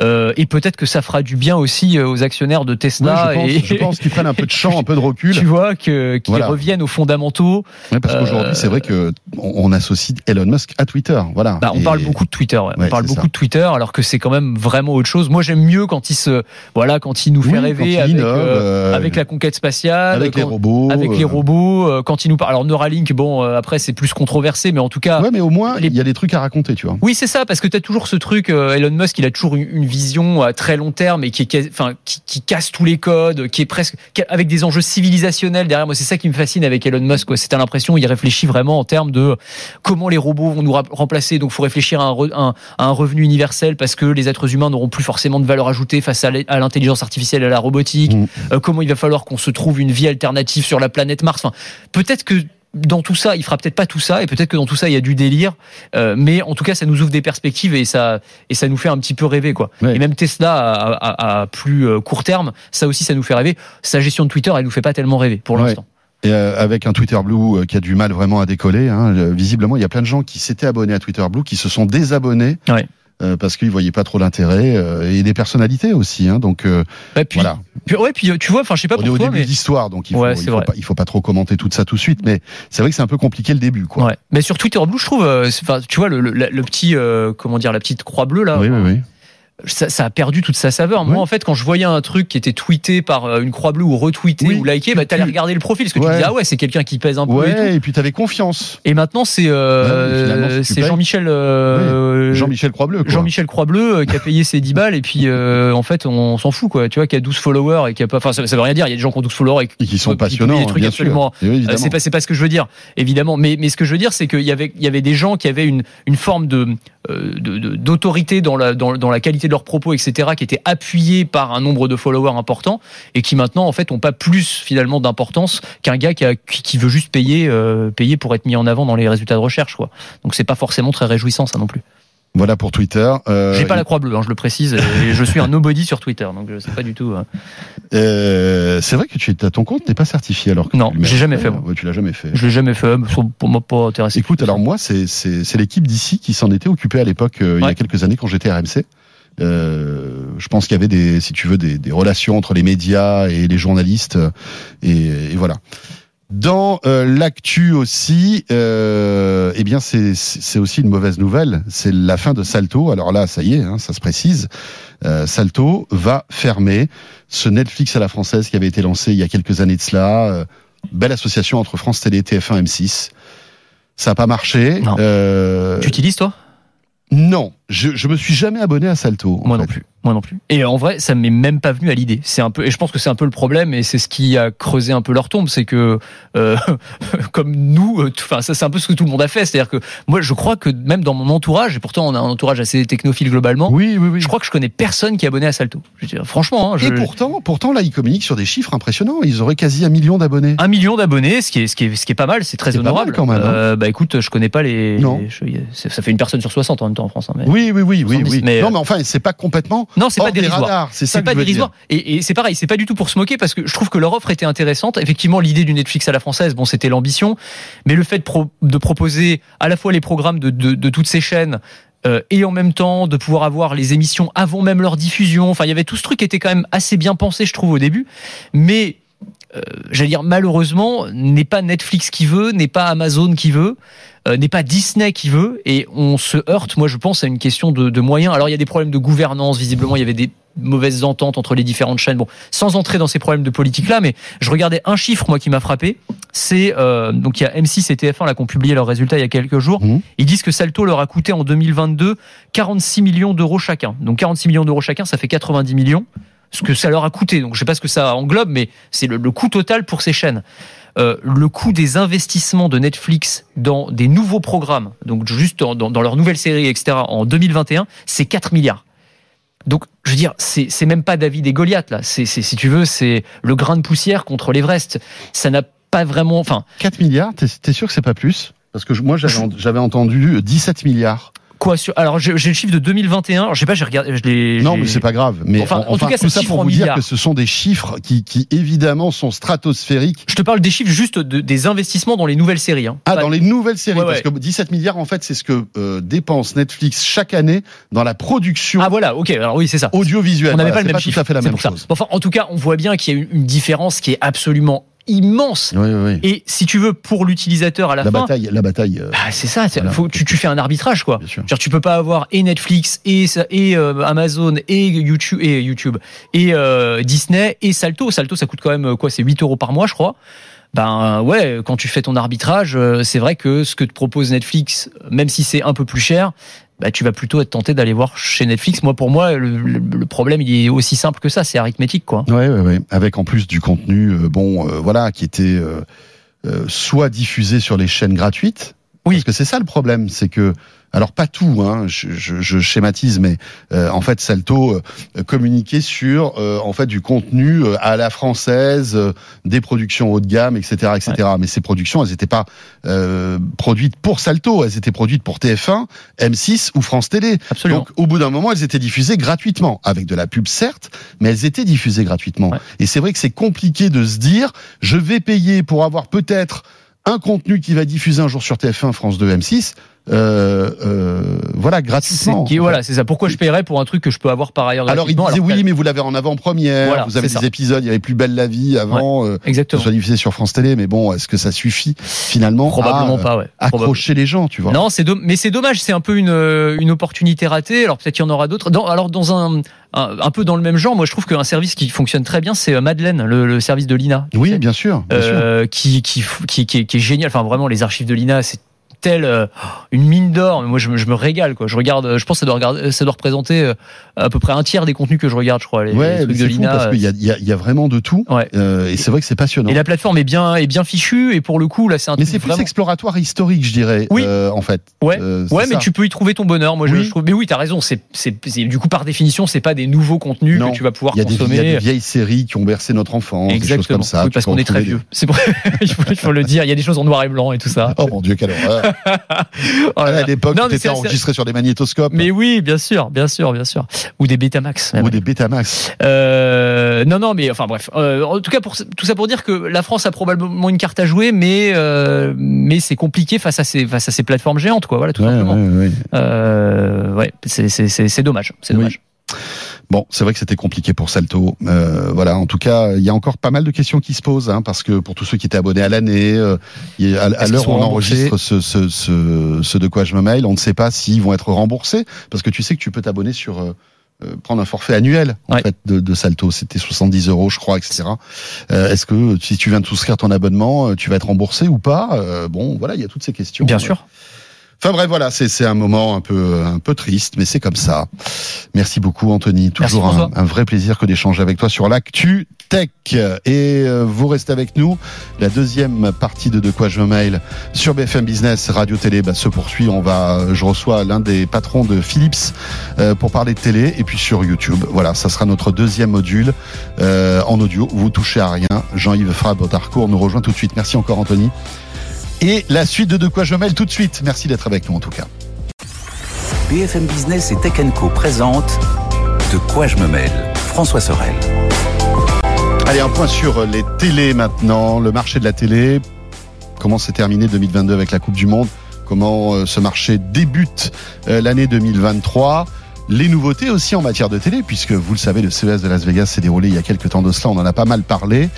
euh, et peut-être que ça fera du bien aussi euh, aux actionnaires de Tesla je pense, et pense qu'ils prennent un peu de champ, un peu de recul. *laughs* tu vois qu'ils Voilà. reviennent aux fondamentaux. Parce qu'aujourd'hui, Euh, c'est vrai que on, associe Elon Musk à Twitter. Voilà. Bah, on Et- parle beaucoup de Twitter, ouais. Ouais, on parle beaucoup ça. de Twitter, alors que c'est quand même vraiment autre chose. Moi, j'aime mieux quand il se, voilà, quand il nous Oui, fait rêver avec, innove, euh, avec la conquête spatiale, avec les robots. avec les robots, quand il nous parle. Alors Neuralink, bon, après c'est plus controversé, mais en tout cas. Ouais, mais au moins, les- il y a des trucs à raconter, tu vois. Oui, c'est ça, parce que tu as toujours ce truc, euh, Elon Musk, il a toujours une, vision à très long terme et qui, est, quasi- enfin, qui, qui casse tous les codes, qui est presque avec des enjeux civilisationnels derrière. Moi, c'est ça qui me fascine avec Elon Musk. quoi. C'est t'as l'impression il réfléchit vraiment en termes de comment les robots vont nous remplacer. Donc, faut réfléchir à un, re- un- à un revenu universel parce que les êtres humains n'auront plus forcément de valeur ajoutée face à à l'intelligence artificielle et à la robotique. Mm. Euh, comment il va falloir qu'on se trouve une vie alternative sur la planète Mars. Enfin, peut-être que dans tout ça, il fera peut-être pas tout ça, et peut-être que dans tout ça, il y a du délire, euh, mais en tout cas, ça nous ouvre des perspectives et ça et ça nous fait un petit peu rêver, quoi. Ouais. Et même Tesla à, à- à plus euh, court terme, ça aussi, ça nous fait rêver. Sa gestion de Twitter, elle nous fait pas tellement rêver pour Ouais. l'instant. Et euh, avec un Twitter Blue qui a du mal vraiment à décoller. Hein, visiblement, il y a plein de gens qui s'étaient abonnés à Twitter Blue qui se sont désabonnés Ouais. Euh, parce qu'ils voyaient pas trop l'intérêt euh, et des personnalités aussi. Hein, donc euh, Ouais, puis, voilà. puis- ouais, puis tu vois, enfin, je sais pas On est pour au toi, début mais de l'histoire, donc il faut, Ouais, il c'est faut pas, il faut pas trop commenter tout ça tout de suite. Mais c'est vrai que c'est un peu compliqué le début, quoi. ouais. Mais sur Twitter Blue, je trouve, euh, tu vois, le, le, le petit, comment dire, la petite croix bleue là. Oui, oui, oui. Ça, ça a perdu toute sa saveur. Moi, Oui. en fait, quand je voyais un truc qui était tweeté par euh, une croix bleue ou retweeté Oui. ou liké, bah, t'allais regarder le profil, parce que tu Ouais. disais, ah ouais, c'est quelqu'un qui pèse un peu et tout. Et puis t'avais confiance. Et maintenant, c'est euh, tu c'est Jean-Michel euh, Jean-Michel Croix-Bleu. Jean-Michel Croix-Bleu qui a payé ses 10 balles et puis euh, en fait on s'en fout quoi tu vois qui a 12 followers et qui a pas enfin ça, ça veut rien dire il y a des gens qui ont 12 followers et Et qui sont passionnants, des trucs absolument c'est pas c'est pas ce que je veux dire évidemment mais mais ce que je veux dire c'est qu'il y avait il y avait des gens qui avaient une une forme de- d'autorité dans la dans, dans la qualité de leurs propos etc qui étaient appuyés par un nombre de followers important et qui maintenant en fait ont pas plus finalement d'importance qu'un gars qui, a- qui veut juste payer euh, payer pour être mis en avant dans les résultats de recherche quoi donc c'est pas forcément très réjouissant ça non plus Voilà pour Twitter. Euh, j'ai pas la croix bleue, hein, je le précise. Et je suis un nobody sur Twitter, donc je sais pas du tout. euh. euh, c'est vrai que tu ton compte n'est pas certifié alors que Non, j'ai jamais fait, moi. Ouais, tu l'as jamais fait. Je l'ai jamais fait, pour moi pas intéressé. Écoute, alors moi, c'est l'équipe d'ici qui s'en était occupée à l'époque, euh, il y a quelques années quand j'étais RMC. Euh, je pense qu'il y avait des, si tu veux, des, des relations entre les médias et les journalistes, euh, et, et voilà. Dans euh, l'actu aussi, euh, eh bien c'est c'est aussi une mauvaise nouvelle. C'est la fin de Salto. Alors là, ça y est, hein, ça se précise. Euh, Salto va fermer ce Netflix à la française qui avait été lancé il y a quelques années de cela. Euh, belle association entre France Télé, TF1, M6. Ça n'a pas marché. Euh, Tu utilises toi? Non, je, je me suis jamais abonné à Salto. Moi non plus. Moi non plus. Et en vrai, ça m'est même pas venu à l'idée. C'est un peu, et je pense que c'est un peu le problème, et c'est ce qui a creusé un peu leur tombe, c'est que euh, *laughs* comme nous, euh, enfin ça c'est un peu ce que tout le monde a fait. C'est-à-dire que moi, je crois que même dans mon entourage, et pourtant on a un entourage assez technophile globalement, Oui, oui, oui. je crois que je connais personne qui est abonné à Salto. Je franchement, hein, je- Et pourtant, pourtant, là, ils communiquent sur des chiffres impressionnants. Ils auraient quasi un million d'abonnés. Un million d'abonnés, ce qui est, ce qui est, ce qui est pas mal, c'est très C'est pas mal honorable. quand même, hein. Euh, bah écoute, je connais pas les. Non. ça fait une personne sur 60 en même temps en France. hein, mais- Oui, oui, oui, oui, 70, oui. mais, non, euh, mais enfin, c'est pas complètement. Non, c'est pas dérisoire. C'est pas dérisoire. Et, et c'est pareil, c'est pas du tout pour se moquer parce que je trouve que leur offre était intéressante. Effectivement, l'idée du Netflix à la française, bon, c'était l'ambition, mais le fait de, pro- de proposer à la fois les programmes de, de, de toutes ces chaînes. euh, et en même temps de pouvoir avoir les émissions avant même leur diffusion. Enfin, il y avait tout ce truc qui était quand même assez bien pensé, je trouve, au début. Mais euh, j'allais dire malheureusement, n'est pas Netflix qui veut, n'est pas Amazon qui veut, euh, n'est pas Disney qui veut, et on se heurte, moi je pense, à une question de, de moyens. Alors il y a des problèmes de gouvernance, visiblement il y avait des mauvaises ententes entre les différentes chaînes. Bon, sans entrer dans ces problèmes de politique là, mais je regardais un chiffre moi qui m'a frappé. C'est euh, donc il y a M6 et TF1 là qui ont publié leurs résultats il y a quelques jours. Mhm. Ils disent que Salto leur a coûté en 2022 46 millions d'euros chacun. Donc 46 millions d'euros chacun, ça fait 90 millions. Ce que ça leur a coûté. Donc je sais pas ce que ça englobe, mais c'est le, le coût total pour ces chaînes. Euh, le coût des investissements de Netflix dans des nouveaux programmes, donc juste dans, dans, dans leurs nouvelles séries, etc., en 2021, c'est 4 milliards. Donc, je veux dire, c'est même pas David et Goliath, là. C'est, si tu veux, c'est le grain de poussière contre l'Everest. Ça n'a pas vraiment, enfin, 4 milliards, t'es sûr que c'est pas plus? Parce que je- moi, j'avais j'avais entendu 17 milliards. Quoi sur Alors j'ai le chiffre de 2021. Alors, je sais pas, j'ai regardé. Je. Non, mais c'est pas grave. Mais Enfin, en tout cas, tout ça pour vous dire milliards. que ce sont des chiffres qui, qui évidemment sont stratosphériques. Je te parle des chiffres juste de- des investissements dans les nouvelles séries. Hein. Ah, Pas- dans les nouvelles séries, Ouais, parce ouais. que 17 milliards, en fait, c'est ce que euh, dépense Netflix chaque année dans la production Ah voilà, ok. Alors oui, c'est ça. audiovisuelle. On n'avait Voilà, pas le même pas chiffre. tout à fait la même chose. Enfin, en tout cas, on voit bien qu'il y a une différence qui est absolument immense. Oui, oui, oui. Et si tu veux, pour l'utilisateur à la, La fin, bataille, la bataille. euh, bah, c'est ça. c'est- Voilà. faut, tu, tu fais un arbitrage, quoi. bien sûr. Genre, tu peux pas avoir et Netflix et euh, Amazon et YouTube et YouTube et euh, Disney et Salto. Salto, ça coûte quand même quoi C'est 8 euros par mois, je crois. Ben ouais, quand tu fais ton arbitrage, c'est vrai que ce que te propose Netflix, même si c'est un peu plus cher, bah, tu vas plutôt être tenté d'aller voir chez Netflix. Moi, pour moi, le, problème, il est aussi simple que ça. C'est arithmétique, quoi. Ouais, ouais, ouais. Avec en plus du contenu, euh, bon, euh, voilà, qui était euh, soit diffusé sur les chaînes gratuites. Oui. Parce que c'est ça le problème, c'est que, alors pas tout, hein, je, je- je schématise, mais euh, en fait, Salto euh, communiquait sur, euh, en fait, du contenu euh, à la française, euh, des productions haut de gamme, etc., etc. Mais ces productions, elles n'étaient pas euh, produites pour Salto, elles étaient produites pour TF1, M6 ou France Télé. Absolument. Donc, au bout d'un moment, elles étaient diffusées gratuitement, avec de la pub certes, mais elles étaient diffusées gratuitement. Ouais. Et c'est vrai que c'est compliqué de se dire, je vais payer pour avoir peut-être un contenu qui va diffuser un jour sur TF1, France 2, M6, euh, euh, voilà, gratuitement. qui- voilà, c'est ça. Pourquoi je paierais pour un truc que je peux avoir par ailleurs Alors il disait oui, mais vous l'avez en avant-première, Voilà, vous avez des ça. épisodes, il y avait Plus belle la vie avant, euh, que ce Exactement. soit diffusé sur France Télé, mais bon, est-ce que ça suffit finalement Probablement à, euh, pas, ouais. Probable- accrocher les gens, tu vois Non, c'est mais c'est dommage, c'est un peu une, euh, une opportunité ratée. Alors peut-être qu'il y en aura d'autres. Alors dans un, un un peu dans le même genre, moi je trouve qu'un service qui fonctionne très bien, c'est euh, Madeleine, le, le service de l'INA. Oui, sais. bien sûr, bien sûr. Euh, qui, qui, f- qui, qui, est, qui est génial. Enfin vraiment, les archives de l'INA, c'est tel euh, une mine d'or. Mais Moi, je, me- je me régale. Quoi. Je regarde. euh, Je pense que ça doit regarder, ça doit représenter euh, à peu près un tiers des contenus que je regarde, je crois. Les, les Ouais, trucs de c'est fou parce qu'il y a, il y, a, il y a vraiment de tout. Ouais. Euh, et c'est vrai que c'est passionnant. Et la plateforme est bien, est bien fichue. Et pour le coup, là, c'est un Mais c'est plus vraiment. exploratoire historique, je dirais, Oui. euh, en fait. Ouais. Euh, Ouais, mais ça. tu peux y trouver ton bonheur. Moi, je, Oui. je trouve. Mais oui, t'as raison. C'est, du coup par définition, c'est pas des nouveaux contenus Non. que tu vas pouvoir y, a des, il y a consommer. des vieilles séries qui ont bercé notre enfance, des choses Exactement. comme ça. Oui, parce qu'on est très vieux. C'est pour... *laughs* il, faut, le dire. Il y a des choses en noir et blanc et tout ça. Oh mon Dieu, quelle horreur Oh là. À l'époque, Non, tout mais était c'est- c'est- enregistré sur des magnétoscopes Mais oui, bien sûr, bien sûr, bien sûr. Ou des Betamax. même. ou des Betamax. Euh, non, non, mais enfin bref. Euh, en tout cas, pour, tout ça pour dire que la France a probablement une carte à jouer, mais euh, mais c'est compliqué face à ces face à ces plateformes géantes, quoi. Voilà, tout Ouais, simplement. ouais, ouais. Euh, ouais, c'est dommage. C'est Oui. Bon, c'est vrai que c'était compliqué pour Salto. Euh, voilà, en tout cas, il y a encore pas mal de questions qui se posent, hein, parce que pour tous ceux qui étaient abonnés à l'année, euh, à, l'heure où on enregistre ce, ce, ce, ce de quoi je me mail, on ne sait pas s'ils vont être remboursés, parce que tu sais que tu peux t'abonner sur euh, euh, prendre un forfait annuel en Ouais. fait de, de Salto. C'était 70 euros, je crois, etc. Euh, Est-ce que si tu viens de souscrire ton abonnement, euh, tu vas être remboursé ou pas? Euh, Bon, voilà, il y a toutes ces questions. Bien sûr. Enfin bref, voilà, c'est c'est un moment un peu un peu triste, mais c'est comme ça. Merci beaucoup, Anthony. Toujours un, vrai plaisir que d'échanger avec toi sur l'actu tech. Et euh, vous restez avec nous. La deuxième partie de De quoi je me mail sur BFM Business Radio Télé bah, se poursuit. On va, je reçois l'un des patrons de Philips euh, pour parler de télé, et puis sur YouTube. Voilà, ça sera notre deuxième module euh, en audio. Vous touchez à rien. Jean-Yves Frabe d'Arcourt nous rejoint tout de suite. Merci encore, Anthony. Et la suite de De quoi je me mail tout de suite. Merci d'être avec nous en tout cas. BFM Business et Tech Co présente De quoi je me mêle François Sorel. Allez, un point sur les télés maintenant, le marché de la télé. Comment s'est terminé 2022 avec la Coupe du Monde? Comment euh, ce marché débute euh, l'année 2023 les nouveautés aussi en matière de télé, puisque vous le savez, le CES de Las Vegas s'est déroulé il y a quelques temps de cela, on en a pas mal parlé.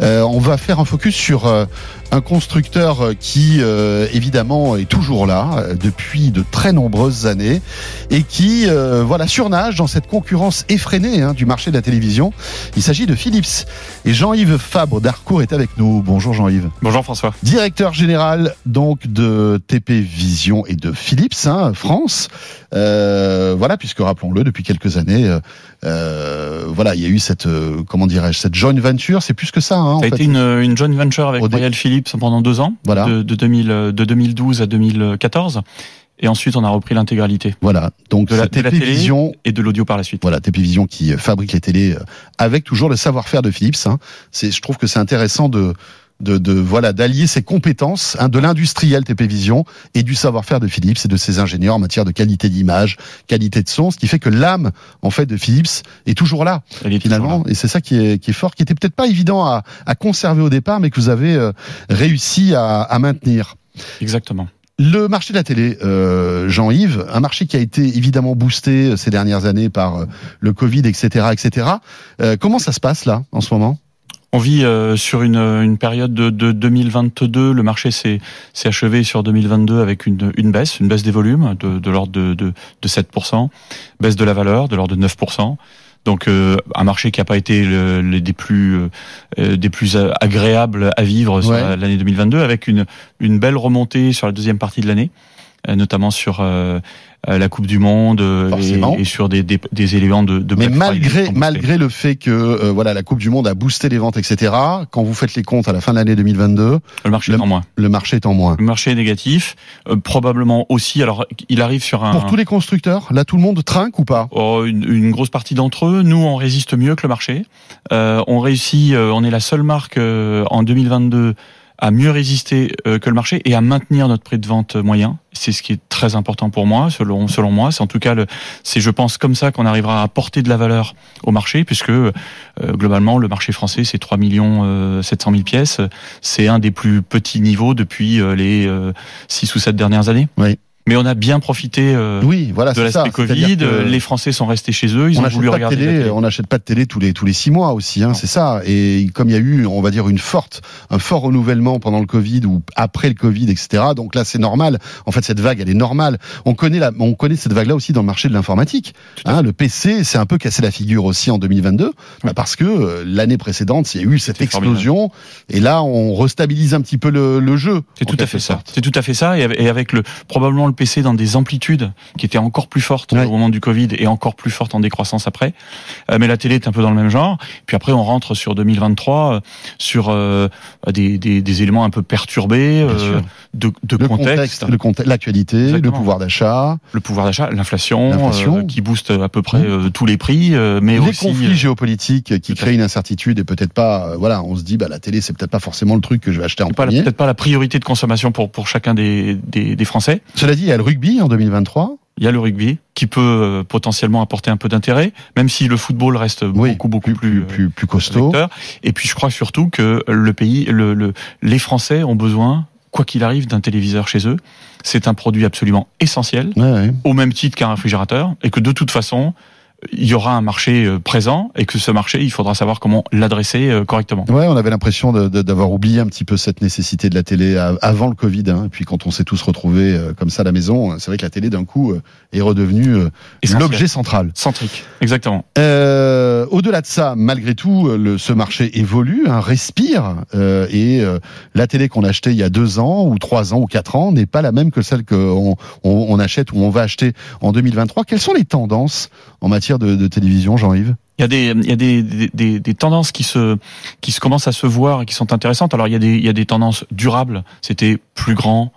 Euh, on va faire un focus sur euh, un constructeur qui, euh, évidemment, est toujours là euh, depuis de très nombreuses années et qui, euh, voilà, surnage dans cette concurrence effrénée hein, du marché de la télévision. Il s'agit de Philips. Et Jean-Yves Fabre d'Arcourt est avec nous. Bonjour Jean-Yves. Bonjour François. Directeur général donc de TP Vision et de Philips hein, France. Euh, voilà, puisque rappelons-le, depuis quelques années, euh, euh, voilà, il y a eu cette euh, comment dirais-je cette joint venture. C'est plus que ça. Hein, en Ça a fait. été une, une joint venture avec Royal Philips pendant deux ans, Voilà. de, de, 2000, de 2012 à 2014. Et ensuite, on a repris l'intégralité Voilà. Donc de la, c'est de la TP télé Vision et de l'audio par la suite. Voilà, TP Vision qui fabrique les télés euh, avec toujours le savoir-faire de Philips. Hein. C'est, je trouve que c'est intéressant de de, de voilà d'allier ses compétences hein, de l'industriel TP Vision et du savoir-faire de Philips et de ses ingénieurs en matière de qualité d'image, qualité de son, ce qui fait que l'âme en fait de Philips est toujours là est finalement toujours là. et c'est ça qui est, qui est fort, qui était peut-être pas évident à, à conserver au départ, mais que vous avez euh, réussi à, à maintenir. Exactement. Le marché de la télé, euh, Jean-Yves, un marché qui a été évidemment boosté euh, ces dernières années par euh, le Covid, etc., etc. Euh, comment ça se passe là en ce moment? On vit euh, sur une, une période de, de 2022. Le marché s'est achevé sur 2022 avec une, une baisse, une baisse des volumes de, de l'ordre de, de, de 7%, baisse de la valeur de l'ordre de 9%. Donc euh, un marché qui n'a pas été le, le- des plus euh, des plus agréables à vivre sur Ouais. la- l'année 2022, avec une une belle remontée sur la deuxième partie de l'année, notamment sur euh, euh, la Coupe du Monde euh, et, et sur des, des, des éléments de, de Mais Black malgré malgré le fait que euh, voilà la Coupe du Monde a boosté les ventes, etc. Quand vous faites les comptes à la fin de l'année 2022, le marché le- est en moins. le marché est en moins. Le marché est négatif, euh, probablement aussi. Alors, il arrive sur un Pour tous les constructeurs, là tout le monde trinque ou pas? Oh, une, une grosse partie d'entre eux. Nous, on résiste mieux que le marché. Euh, on réussit. euh, on est la seule marque euh, en 2022 à mieux résister euh, que le marché et à maintenir notre prix de vente moyen. C'est ce qui est très important pour moi, selon selon moi. C'est en tout cas c'est je pense comme ça qu'on arrivera à apporter de la valeur au marché, puisque euh, globalement le marché français c'est 3 millions euh, 700 000 pièces. C'est un des plus petits niveaux depuis euh, les euh, six ou sept dernières années. Oui. Mais on a bien profité euh, Oui, voilà, de l'aspect Covid. Les Français sont restés chez eux. Ils on ont n'achète voulu pas de regarder. télé, télé. on n'achète pas de télé tous les tous les six mois aussi, hein, c'est ça. Et comme il y a eu, on va dire une forte, un fort renouvellement pendant le Covid ou après le Covid, etc. Donc là, c'est normal. En fait, cette vague, elle est normale. On connaît la, on connaît cette vague-là aussi dans le marché de l'informatique. Hein, le PC, c'est un peu cassé la figure aussi en 2022, bah, parce que euh, l'année précédente, il y a eu cette explosion, et là, on restabilise un petit peu le, le jeu. C'est tout à fait ça. C'est tout à fait ça. Et avec- et avec le probablement le PC dans des amplitudes qui étaient encore plus fortes Ouais. au moment du Covid et encore plus fortes en décroissance après. Euh, mais la télé est un peu dans le même genre. Puis après, on rentre sur 2023 euh, sur euh, des, des, des éléments un peu perturbés euh, de, de Le contexte, contexte, le l'actualité, le pouvoir d'achat, le pouvoir d'achat, l'inflation, L'inflation. euh, qui booste à peu près Mmh. euh, tous les prix, euh, mais les aussi conflits euh, géopolitiques qui créent une incertitude et peut-être pas, euh, voilà, on se dit, bah la télé, c'est peut-être pas forcément le truc que je vais acheter en premier. peut-être pas la priorité de consommation pour pour chacun des, des, des Français. Cela dit, il y a le rugby en 2023. Il y a le rugby qui peut euh, potentiellement apporter un peu d'intérêt, même si le football reste Oui, beaucoup beaucoup plus, plus, plus, plus, plus euh, costaud. vecteur. Et puis je crois surtout que le pays, le, le- les Français ont besoin, quoi qu'il arrive, d'un téléviseur chez eux. C'est un produit absolument essentiel, Ouais, ouais. au même titre qu'un réfrigérateur, et que de toute façon, il y aura un marché euh, présent, et que ce marché, il faudra savoir comment l'adresser euh, correctement. Ouais, on avait l'impression d'avoir oublié un petit peu cette nécessité de la télé avant le Covid. Hein. Et puis quand on s'est tous retrouvés euh, comme ça à la maison, c'est vrai que la télé d'un coup est redevenue l'objet central. Centrique, exactement. Euh, Au-delà de ça, malgré tout, euh, ce marché évolue, hein, respire, euh, et euh, la télé qu'on achetait il y a deux ans ou trois ans ou quatre ans n'est pas la même que celle qu'on on, achète ou on va acheter en 2023. Quelles sont les tendances en matière de, télévision, Jean-Yves? Il y a des, des tendances qui se, qui se commencent à se voir et qui sont intéressantes. Alors il y a des, il y a des tendances durables. C'était plus grand,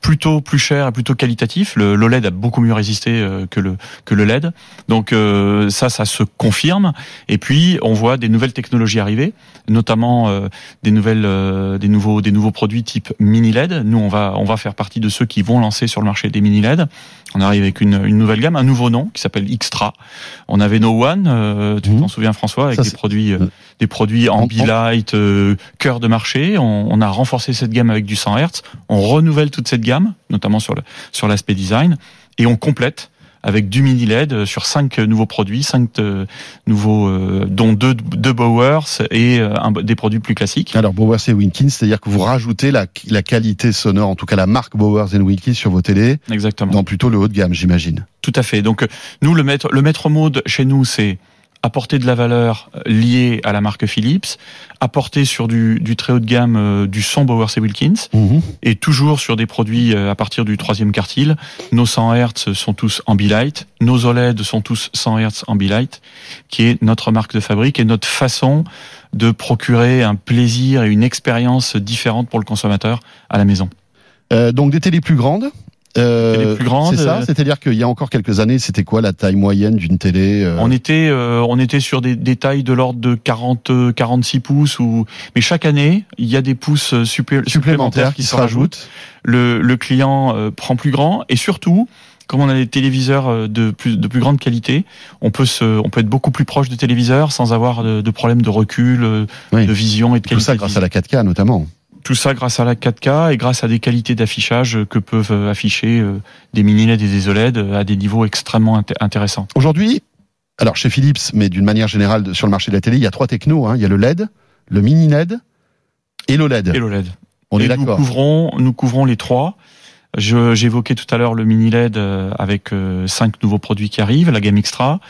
plutôt plus cher et plutôt qualitatif. Le l'OLED a beaucoup mieux résisté euh, que le que le LED. Donc euh, ça, ça se confirme. Et puis on voit des nouvelles technologies arriver, notamment euh, des nouvelles, euh, des nouveaux, des nouveaux produits type mini LED. Nous, on va, on va faire partie de ceux qui vont lancer sur le marché des mini LED. On arrive avec une, une nouvelle gamme, un nouveau nom qui s'appelle Xtra. On avait No One, euh, tu Mhm. t'en souviens François, avec Ça, des c'est- produits, euh, euh, des produits Ambilight, euh, cœur de marché. On, on a renforcé cette gamme avec du 100 Hz. On renouvelle toute cette gamme, notamment sur le sur l'aspect design, et on complète avec du mini LED sur cinq nouveaux produits, cinq euh, nouveaux, euh, dont deux, deux Bowers et euh, un- des produits plus classiques. Alors Bowers et Wilkins, c'est-à-dire que vous rajoutez la, la qualité sonore, en tout cas la marque Bowers et Wilkins sur vos télés, Exactement. dans plutôt le haut de gamme, j'imagine. Tout à fait. Donc euh, nous, le maître, le maître mot chez nous, c'est apporter de la valeur euh, liée à la marque Philips, apporter sur du, du très haut de gamme euh, du son Bowers et Wilkins, et toujours sur des produits euh, à partir du troisième quartile. Nos 100 Hz sont tous Ambilight, nos OLED sont tous 100 Hz Ambilight, qui est notre marque de fabrique et notre façon de procurer un plaisir et une expérience différente pour le consommateur à la maison. Euh, donc des télés plus grandes, Euh, C'est ça, euh, c'est-à-dire qu'il y a encore quelques années, c'était quoi la taille moyenne d'une télé euh, On était, euh, on était sur des, des tailles de l'ordre de 40, euh, 46 pouces ou, mais chaque année, il y a des pouces euh, supplémentaires qui se rajoutent Le, le client euh, prend plus grand et surtout, comme on a des téléviseurs euh, de plus, de plus grande qualité, on peut se, on peut être beaucoup plus proche du téléviseur sans avoir de, de problème de recul, euh, Oui. de vision et de Tout qualité. ça de grâce à la 4K notamment. Tout ça grâce à la 4K et grâce à des qualités d'affichage que peuvent afficher euh, des mini LED et des OLED à des niveaux extrêmement inté- intéressants. Aujourd'hui, alors chez Philips, mais d'une manière générale sur le marché de la télé, il y a trois technos. hein. Il y a le LED, le mini LED et l'OLED. Et l'OLED. On Et est nous d'accord. couvrons, nous couvrons les trois. J'évoquais tout à l'heure le mini LED euh, avec euh, cinq nouveaux produits qui arrivent, la gamme extra.